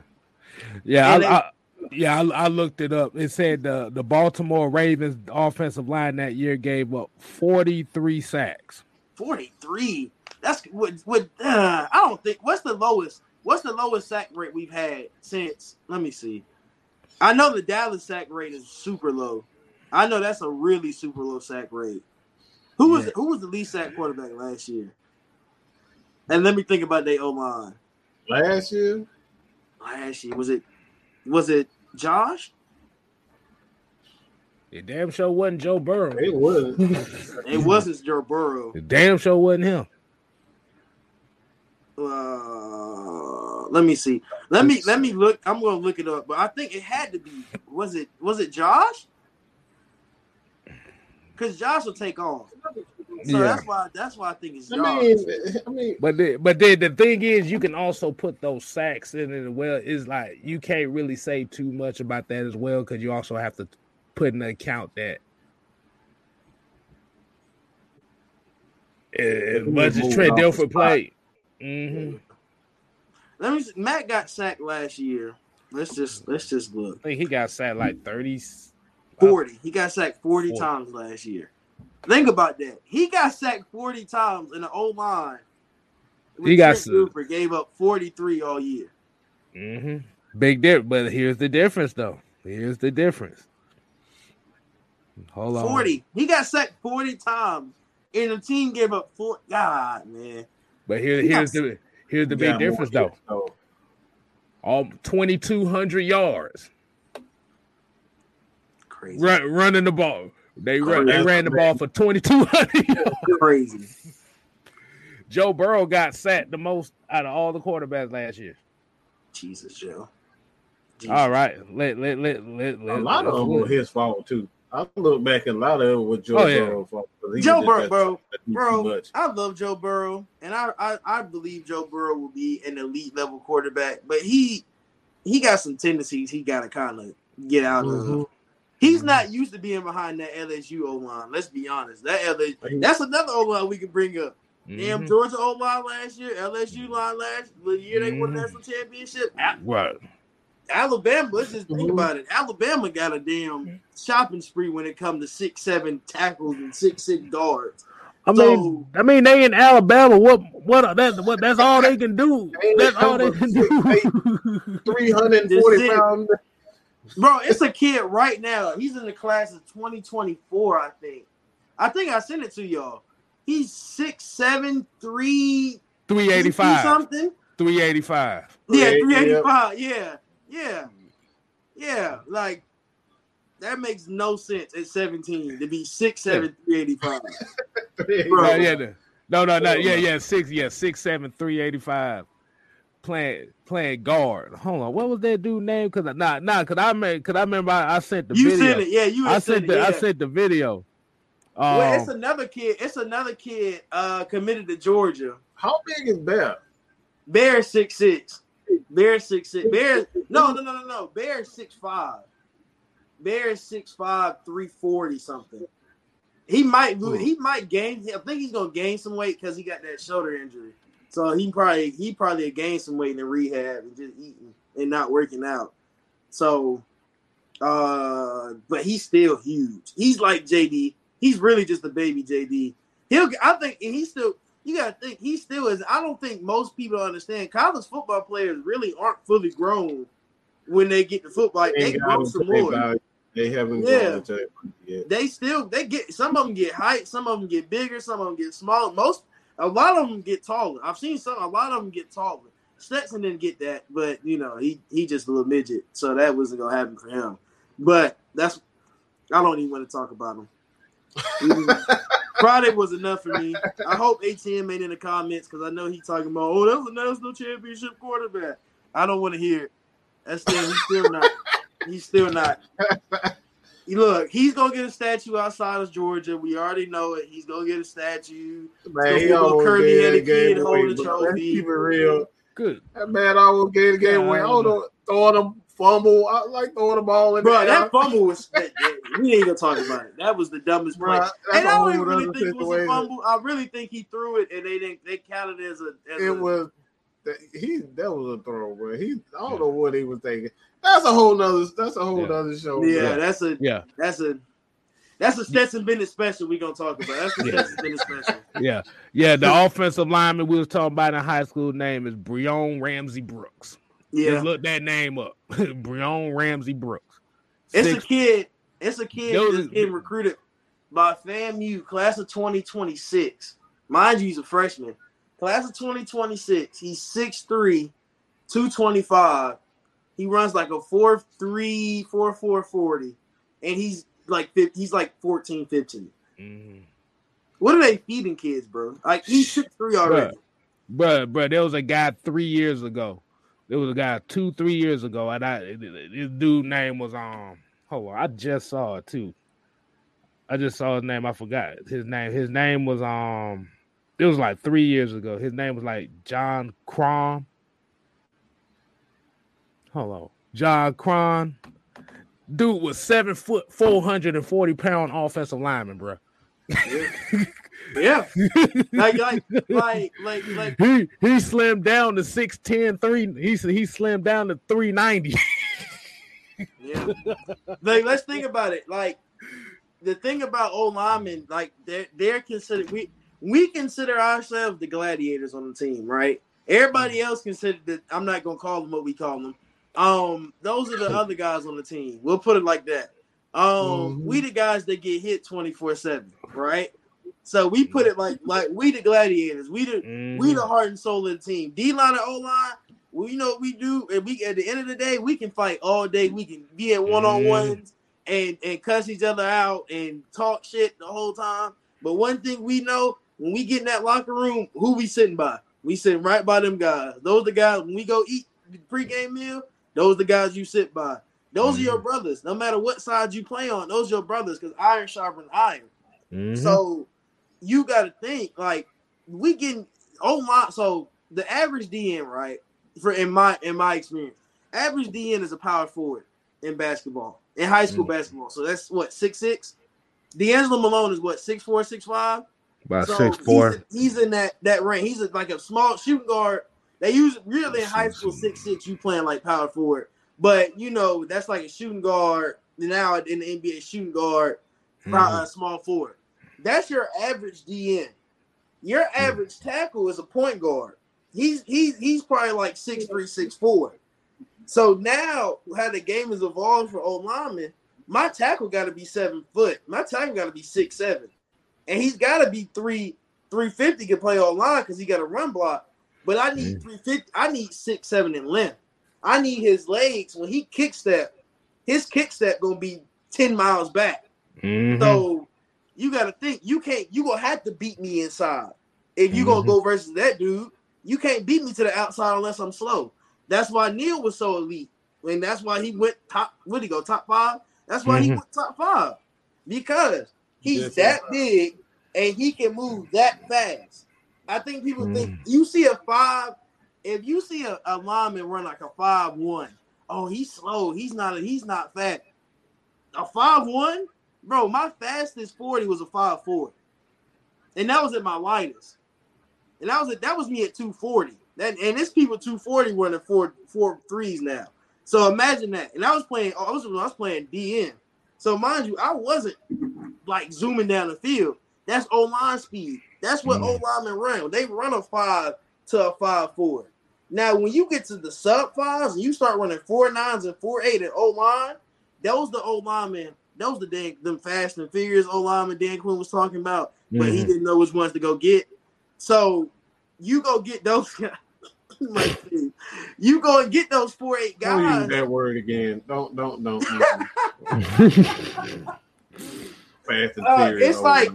yeah, And I, I, yeah. I, I looked it up. It said the the Baltimore Ravens offensive line that year gave up forty three sacks. 43. That's what what uh, I don't think what's the lowest what's the lowest sack rate we've had since let me see. I know the Dallas sack rate is super low. I know that's a really super low sack rate. Who was Yeah. who was the least sack quarterback last year? And let me think about their O line. Last year, Last year was it was it Josh? It damn sure wasn't Joe Burrow. it was. It wasn't Joe Burrow. It damn sure wasn't him. Uh, let me see. Let me let me look. I'm gonna look it up, but I think it had to be. Was it was it Josh? Because Josh will take off. So Yeah. that's why that's why I think it's I mean, I mean, But the, but then the thing is, you can also put those sacks in it as well. Is like you can't really say too much about that as well because you also have to put in account that uh, as much as moved Trent off the Dilfer spot. played. hmm Let me. See. Matt got sacked last year. Let's just let's just look. I think he got sacked like thirty. Forty. He got sacked forty 40. times last year. Think about that. He got sacked forty times in the O line. He got Trent s- Dilfer gave up forty three all year. Mm-hmm. Big difference, but here's the difference, though. Here's the difference. Hold on. 40. He got sacked 40 times. And the team gave up four. God, man. But here, He got here's the here's the big difference, though. though. All twenty two hundred yards. Crazy. run, running the ball. They oh, run, they ran the ball for twenty two hundred. Crazy. Joe Burrow got sacked the most out of all the quarterbacks last year. Jesus, Joe. Jesus. All right, let let let let, A let lot of them were his fault too. I look back and a lot of it was Joe Oh, yeah. Burrow's fault. 'cause he Joe Burrow, bro, to do too bro. I love Joe Burrow, and I, I I believe Joe Burrow will be an elite level quarterback, but he he got some tendencies he got to kind of get out of. Mm-hmm. He's not used to being behind that LSU O line. Let's be honest. That LSU, that's another O line we can bring up. Damn Mhm. Georgia O line last year, LSU line last the year they won the Mhm. national championship. A- Right. Alabama, let's just think Mhm. about it. Alabama got a damn shopping spree when it comes to six seven tackles and six six guards. I So- mean, I mean, they in Alabama. What, what? That's what. That's all they can do. That's all they can do. 340 pounds. Bro, it's a kid right now. He's in the class of 2024, I think. I think I sent it to y'all. He's six seven three Three eighty five. something. Three eighty five. Yeah, Yeah, 385. Yeah. Yeah. Yeah. Like that makes no sense at 17 to be 6'7, 385. Bro. Yeah, yeah. No, no, no. Yeah, yeah. Six. Yeah, six, seven, three eighty five. Playing, playing guard. Hold on. What was that dude name? Cause I- nah, nah. Cause I made. Cause I remember I, I sent the You video. sent it. Yeah, you I sent sent the. it. I sent the video. Um, well, it's another kid. It's another kid uh committed to Georgia. How big is Bear? Bear six six. Bear six six. Bear no no no no no. Bear six five. Bear six five three forty something. He might Hmm. he might gain. I think he's gonna gain some weight because he got that shoulder injury. So he probably he probably gained some weight in the rehab and just eating and not working out. So, uh, but he's still huge. He's like JD. He's really just a baby JD. He'll. I think and he's still. You gotta think he still is. I don't think most people understand. College football players really aren't fully grown when they get to football. Like, they Ain't grow some more. value. They haven't Yeah. They still they get some of them get height, some of them get bigger, some of them get smaller. Most a lot of them get taller. I've seen some. A lot of them get taller. Stetson didn't get that, but you know he he just a little midget, so that wasn't gonna happen for him. But that's I don't even want to talk about him. Friday was enough for me. I hope ATM made in the comments because I know he talking about oh that was a national championship quarterback. I don't want to hear it. That's still he's still not. He's still not. Look, he's gonna get a statue outside of Georgia. We already know it. He's gonna get a statue. Man, he little almost curly gave headed kid away, holding the bro. Let's trophy. keep it real. good. That man almost gave the game away. I don't know, throwing a fumble. I like throwing the ball in Bro, there. that fumble was. That, that- we ain't gonna talk about it. That was the dumbest Bro, play. And a I whole don't even really think it was a situation. fumble. I really think he threw it, and they didn't. They counted it as a. As It a, was that he that was a throw, bro. He I don't know what he was thinking. That's a whole nother. That's a whole Yeah. nother show. Yeah, bro. that's a. Yeah, That's a. That's a Stetson Bennett special. We gonna talk about. That's a Yeah. Stetson Bennett special. yeah, yeah. The offensive lineman we was talking about in high school name is Breon Ramsey Brooks. Yeah, Just look that name up. Breon Ramsey Brooks. it's Six- a kid. It's a kid Those- that's getting recruited by FAMU, class of 2026. Mind you, he's a freshman. Class of 2026. He's 6'3", 225. He runs like a 4'3", 4'4", 40. And he's like he's like 14, 15. Mhm. What are they feeding kids, bro? Like he's 6'3 already. Bruh, bruh, there was a guy three years ago. There was a guy two, three years ago, and I this dude name was um. Hold on, I just saw it too. I just saw his name. I forgot his name. His name was um. It was like three years ago. His name was like John Crom. Hold on, John Cron. Dude was seven foot, four hundred and forty pound offensive lineman, bro. Yeah. like, like, like, like, like, he he slimmed down to 6'10, 3. He he slimmed down to 390. Yeah. like, let's think about it. Like, the thing about old linemen, like, they're, they're considered, we, we consider ourselves the gladiators on the team, right? Everybody mm. else considered that, I'm not going to call them what we call them. Um, those are the other guys on the team. We'll put it like that. Um, Mhm. we the guys that get hit 24 7, right? So we put it like, like, we the gladiators. We the, Mm-hmm. we the heart and soul of the team. D line and O line, we know what we do, and we at the end of the day, we can fight all day. We can be at one on ones. and and cuss each other out and talk shit the whole time. But one thing we know when we get in that locker room, who we sitting by? We sitting right by them guys. Those the guys when we go eat the pregame meal. Those the guys you sit by. Those mm-hmm. are your mm-hmm. brothers. No matter what side you play on, those are your brothers because iron sharpens iron. Mm-hmm. So you got to think like we getting oh my. So the average DN, right? For in my in my experience, average DN is a power forward in basketball in high school mm-hmm. basketball. So that's what six six. DeAngelo Malone is what six four six five. About so six four. He's, he's, in that that range. He's a, like a small shooting guard. They use really in high school six six. You playing like power forward, but you know that's like a shooting guard. Now in the NBA, shooting guard, mm-hmm. uh, small forward. That's your average DN. Your mm. average tackle is a point guard. He's he's he's probably like six three six four. So now how the game has evolved for old lineman, my tackle got to be seven foot. My tackle got to be six seven, and he's got to be three three fifty can play all line because he got a run block. But I need mm. three fifty. I need six seven in length. I need his legs when he kick step. His kick step gonna be ten miles back. Mm-hmm. So you got to think you can't. You gonna have to beat me inside if you mm-hmm. gonna go versus that dude. You can't beat me to the outside unless I'm slow. That's why Neil was so elite, and that's why he went top. What he go top five? That's why mm-hmm. he went top five because he's that big and he can move that fast. I think people mm. think you see a five. If you see a, a lineman run like a five one, oh, he's slow. He's not. He's not fast. A five one, bro. My fastest forty was a five four, and that was at my lightest. And that was that was me at 240. That and this people 240 running four four threes now. So imagine that. And I was playing, I was I was playing DN. So mind you, I wasn't like zooming down the field. That's O line speed. That's what mm. O linemen run. They run a five to a five four. Now, when you get to the sub fives and you start running four nines and four eight at O line, those the O linemen. Those the dang them fast and furious O linemen Dan Quinn was talking about, but mm-hmm. he didn't know which ones to go get. So you go get those guys. you go and get those four eight guys. Don't use that word again. Don't don't don't. Fast and uh, it's like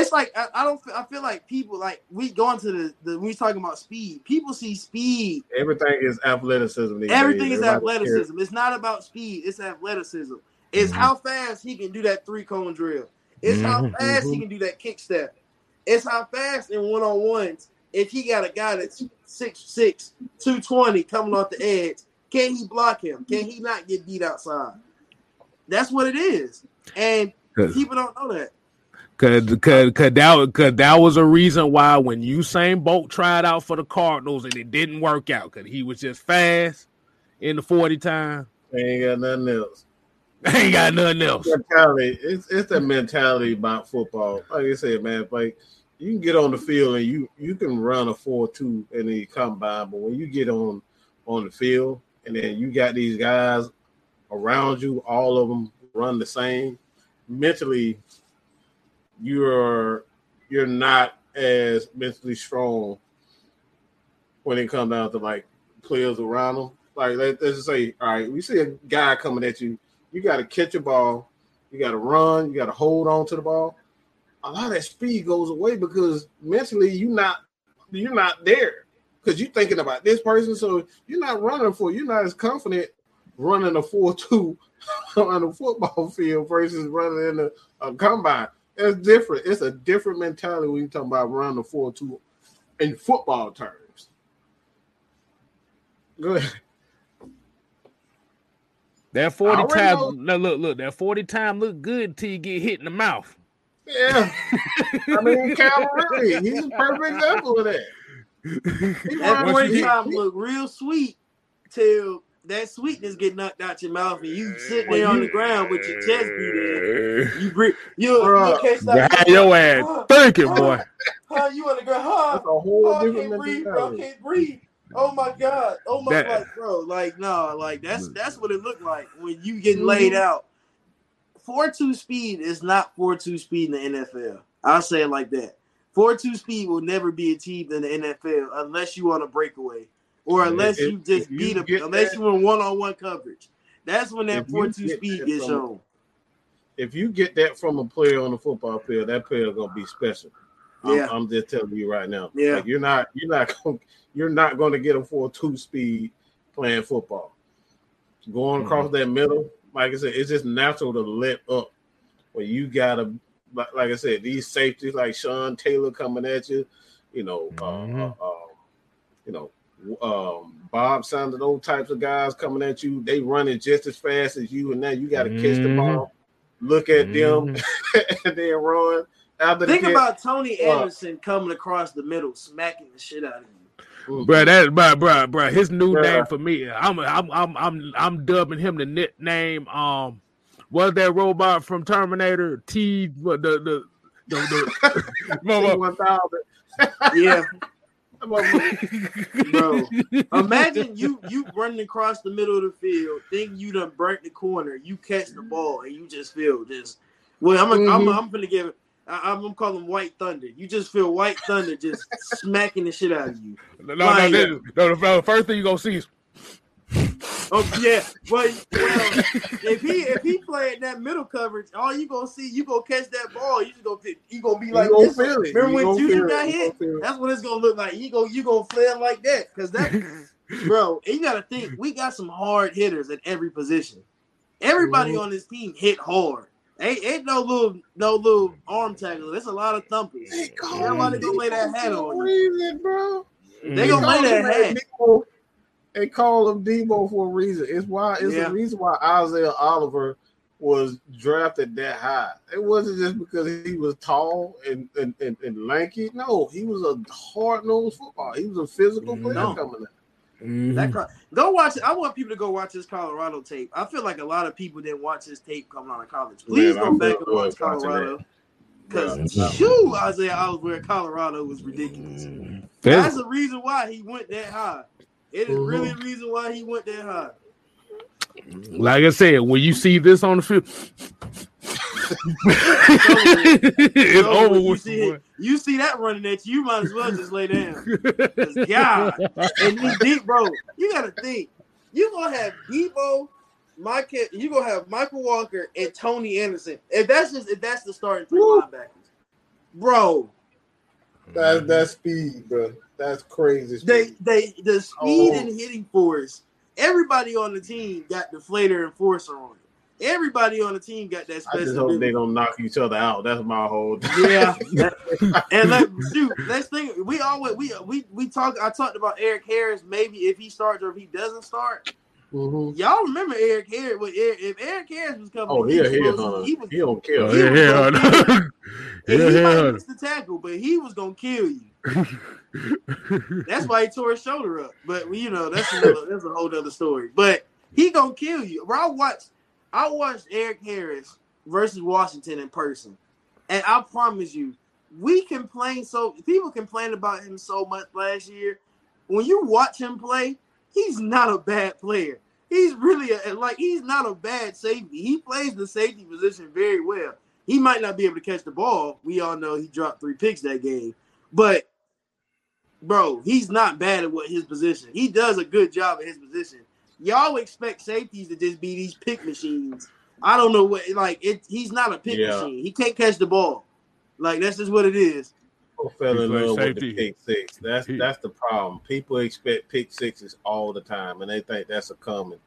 it's like I, I, don't I feel like people like we going to the, the we talking about speed. People see speed. Everything is athleticism. Everything days. is Everybody athleticism. Cares. It's not about speed. It's athleticism. It's mm-hmm. how fast he can do that three cone drill. It's mm-hmm. how fast mm-hmm. he can do that kick step. It's how fast in one on ones if he got a guy that's 6'6, 220 coming off the edge, can he block him? Can he not get beat outside? That's what it is. And people don't know that. Cause, cause, cause that, cause that was a reason why when Usain Bolt tried out for the Cardinals and it didn't work out, cause he was just fast in the 40 time. Ain't got nothing else. ain't got nothing else. Mentality. It's it's the mentality about football. Like I said, man, like you can get on the field and you you can run a four two in come by, but when you get on on the field and then you got these guys around you, all of them run the same. Mentally, you're you're not as mentally strong when it comes down to like players around them. Like let's just say, all right, we see a guy coming at you, you got to catch a ball, you got to run, you got to hold on to the ball a lot of that speed goes away because mentally you're not you're not there because you're thinking about this person. So you're not running for you're not as confident running a four two on a football field versus running in a, a combine. It's different. It's a different mentality when you talk about running the four two in football terms. Go ahead. That 40 time, look, look, look, that 40 time look good until you get hit in the mouth. Yeah, I mean Calvin Ridley, he's a perfect example of that. That one time look real sweet till that sweetness get knocked out your mouth and you sit there on the ground with your chest beat You breathe. You, you can't stop. your ass huh, thinking, boy. Huh, you on the ground? Huh? That's a whole oh, different can't breathe, bro. Can't breathe. Oh my god. Oh my god, bro. Like no, like that's that's what it looked like when you getting laid mm-hmm. out four two speed is not four two speed in the NFL. I'll say it like that. Four two speed will never be achieved in the NFL unless you on a breakaway or unless if, you just beat them, unless that, you in one on one coverage. That's when that four two speed gets shown. if you get that from a player on the football field, that player gonna be special. I'm, Yeah. I'm just telling you right now. Yeah. Like, you're not you're not gonna, you're not going to get a for a two speed playing football. Going across that middle, like I said, it's just natural to let up. Where you gotta, like like I said, these safeties like Sean Taylor coming at you, you know, uh, Mhm. uh, uh, you know, um, Bob Sanders, those types of guys coming at you, they running just as fast as you, and now you got to catch the Mhm. ball, look at them, Mhm. and then run. After Think catch, about Tony Uh, Anderson coming across the middle, smacking the shit out of you. mm, Bro, that bro, bro, bro. His new Bruh. name for me, I'm, I'm, I'm, I'm, I'm dubbing him the nickname. Um, was that robot from Terminator? T, what the the the, the mother- T1000. Yeah, That motherfucker- bro. Imagine you you running across the middle of the field, think you done burnt the corner, you catch the ball, and you just feel just. Well, I'm I'm Mhm. I'm gonna give. I, I'm gonna call him White Thunder. You just feel White Thunder just smacking the shit out of you. no, no, Like- this- no, the, the first thing you gonna see is Oh yeah, but well, if he if he playing that middle coverage, all you gonna see, you gonna catch that ball, you just gonna you gonna be like you gonna this. feel it. Remember You when gonna Juju got You hit? gonna. That's what it's gonna look like. You go you gonna flail like that because that bro. And you gotta think we got some hard hitters at every position. Everybody Mhm. on this team hit hard. Ain't, ain't no little no little arm tackle. There's a lot of thumpers. They call Everybody gonna lay that Debo hat on a you. bro. They gonna lay call that him hat. Debo- They call him Debo for a reason. It's why it's Yeah. the reason why Isaiah Oliver was drafted that high. It wasn't just because he was tall and and, and, and lanky. No, he was a hard nosed football. He was a physical player No. coming in. Mm-hmm. That co- go watch it. I want people to go watch this Colorado tape. I feel like a lot of people didn't watch this tape coming out of college. Please Man, go I back and watch Colorado. Because Yeah. shoo, Isaiah Oliver at Colorado was ridiculous. That's the reason why he went that high. It is really mm-hmm. the reason why he went that high. like I said, when you see this on the field, it's So over you see it- you see that running at you, you might as well just lay down. God, and he deep, bro. You gotta think. You gonna have Debo, Mike. You gonna have Michael Walker and Troy Andersen. If that's just if that's the starting three Woo. linebackers, bro. That's that speed, bro. That's crazy. They Speed. they the speed Oh. and hitting force. Everybody on the team got deflator and forcer on it. Everybody on the team got that I just special. hope they don't knock each other out. That's my whole. Yeah, and let shoot. Let's think. We always we we we talk. I talked about Erik Harris. Maybe if he starts or if he doesn't start. Mhm. Y'all remember Erik Harris? When Erik, if Erik Harris was coming, Oh, he yeah, was yeah, supposed huh? he was. He don't care. He yeah, yeah, gonna I know. and he might miss the tackle, but he was gonna kill you. That's why he tore his shoulder up. But you know, that's another, that's a whole other story. But he gonna kill you. Bro, I watched I watched Erik Harris versus Washington in person, and I promise you, we complain so people complained about him so much last year. When you watch him play, he's not a bad player. He's really a, like he's not a bad safety. He plays the safety position very well. He might not be able to catch the ball. We all know he dropped three picks that game, but bro, he's not bad at what his position. He does a good job at his position. Y'all expect safeties to just be these pick machines. I don't know what like it. He's not a pick Yeah. machine. He can't catch the ball. Like that's just what it is. People fell in love with the pick six. That's He- that's the problem. People expect pick sixes all the time, and they think that's a common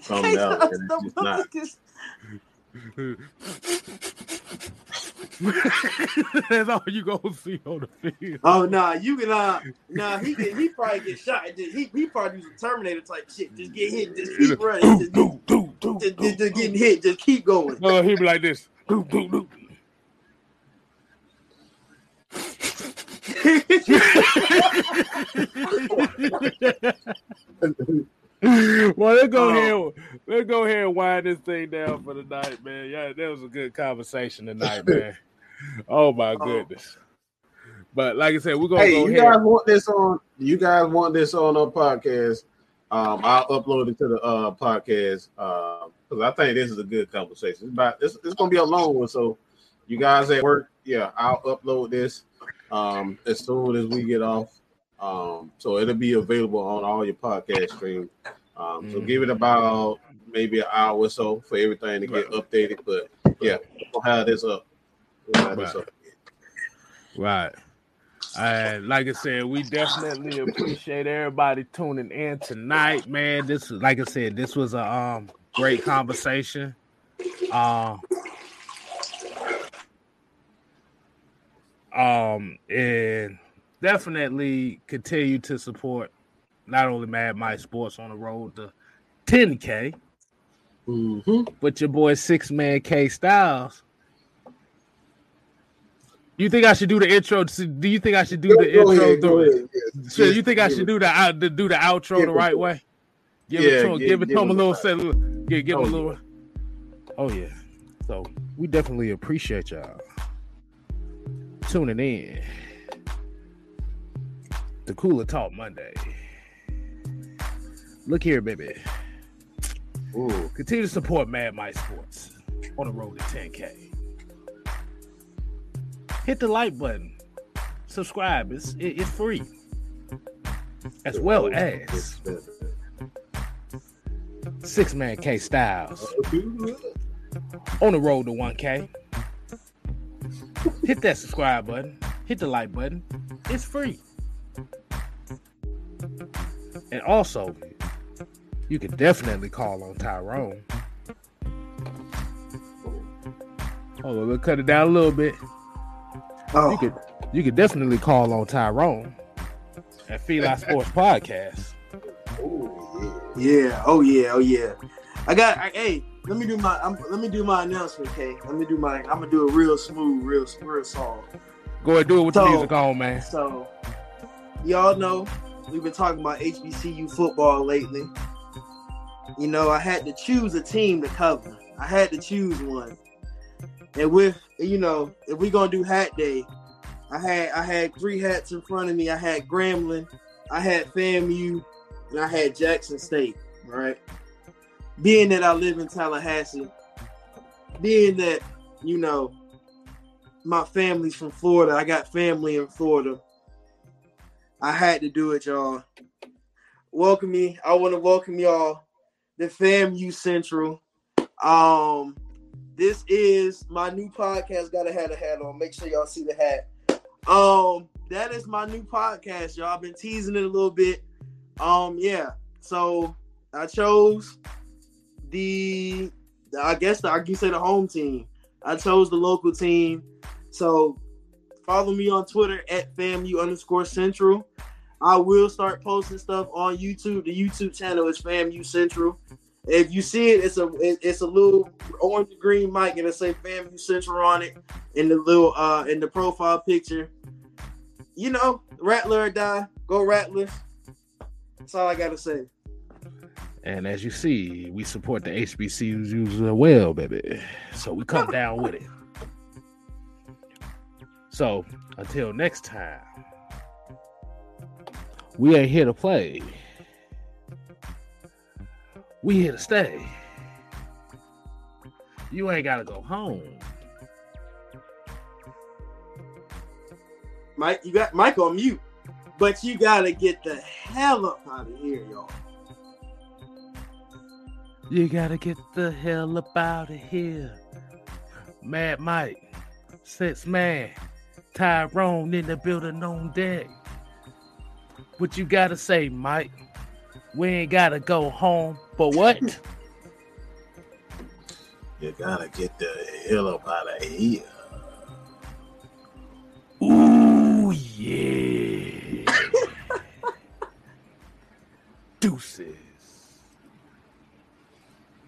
something else, and it's just not. That's all you gonna see on the field. Oh nah, you can uh nah he get he probably get shot. He he probably do some Terminator type shit. Just get hit, just keep running, just, Do, do, do, just, do, just, just getting hit, just keep going. No, he be like this. Do, do, do. well, let's go Oh. ahead. Let's go ahead and wind this thing down for the night, man. Yeah, that was a good conversation tonight, man. Oh my goodness. But like I said, we're gonna Hey, go you ahead. guys want this on? You guys want this on our podcast? Um, I'll upload it to the uh podcast because I think this is a good conversation. It's about this. It's gonna be a long one, so you guys at work, yeah, I'll upload this um as soon as we get off. Um, so it'll be available on all your podcast streams. Um, so Mhm. give it about maybe an hour or so for everything to get updated. But yeah, we'll have this up. We'll have this Right. up. Right. And like I said, we definitely appreciate everybody tuning in tonight, man. This was like I said, this was a um great conversation. Um um and definitely continue to support not only Mad Mike Sports on the road to 10K, Mm-hmm. but your boy Six Man K Styles. You think I should do the intro? Do you think I should do the intro? ahead, the-. Yeah. So you think I should it- do the do the outro the right way? Give Yeah, it to him, give- it to him a little set, give, give him a Oh, little. Oh yeah. So we definitely appreciate y'all tuning in to Cooler Talk Monday. Look here, baby. Ooh. Continue to support Mad Mike Sports on the road to 10K. Hit the like button. Subscribe. It's it- it's free. As well as Six Man K Styles on the road to 1K. Hit that subscribe button. Hit the like button. It's free. And also, you can definitely call on Tyrone. Hold on, we'll cut it down a little bit. Oh, You could you could definitely call on Tyrone at Feli Sports Podcast. Ooh, yeah. Oh yeah. Oh yeah. I got. I, hey, let me do my. I'm, let me do my announcement, okay? Let me do my. I'm gonna do a real smooth, real real song. Go ahead, do it with the music on, man. So, y'all know we've been talking about HBCU football lately. You know, I had to choose a team to cover. I had to choose one. And with you know, if we're gonna do hat day, I had I had three hats in front of me. I had Grambling, I had FAMU, and I had Jackson State. Right. Being that I live in Tallahassee, being that you know my family's from Florida. I got family in Florida. I had to do it, y'all. Welcome me. I want to welcome y'all to FAMU Central. Um, this is my new podcast. Gotta have a hat on. Make sure y'all see the hat. Um, that is my new podcast, y'all. I've been teasing it a little bit. Um, yeah. So I chose the, I guess the, I can say the home team. I chose the local team. So follow me on Twitter at FAMU underscore central. I will start posting stuff on YouTube. The YouTube channel is FAMU Central. If you see it, it's a it's a little orange and green mic and it say FAMU Central on it in the little uh in the profile picture. You know, Rattler or die. Go Rattlers. That's all I gotta say. And as you see, we support the HBCUs as well, baby. So we come down with it. So until next time, we ain't here to play. We here to stay. You ain't gotta go home. Mike, you got Mike on mute. But you gotta get the hell up out of here, y'all. You gotta get the hell up out of here. Mad Mike, Six Man, Tyrone in the building on deck. What you gotta say, Mike? We ain't gotta go home, but what? You gotta get the hell up out of here. Ooh, yeah. Deuces.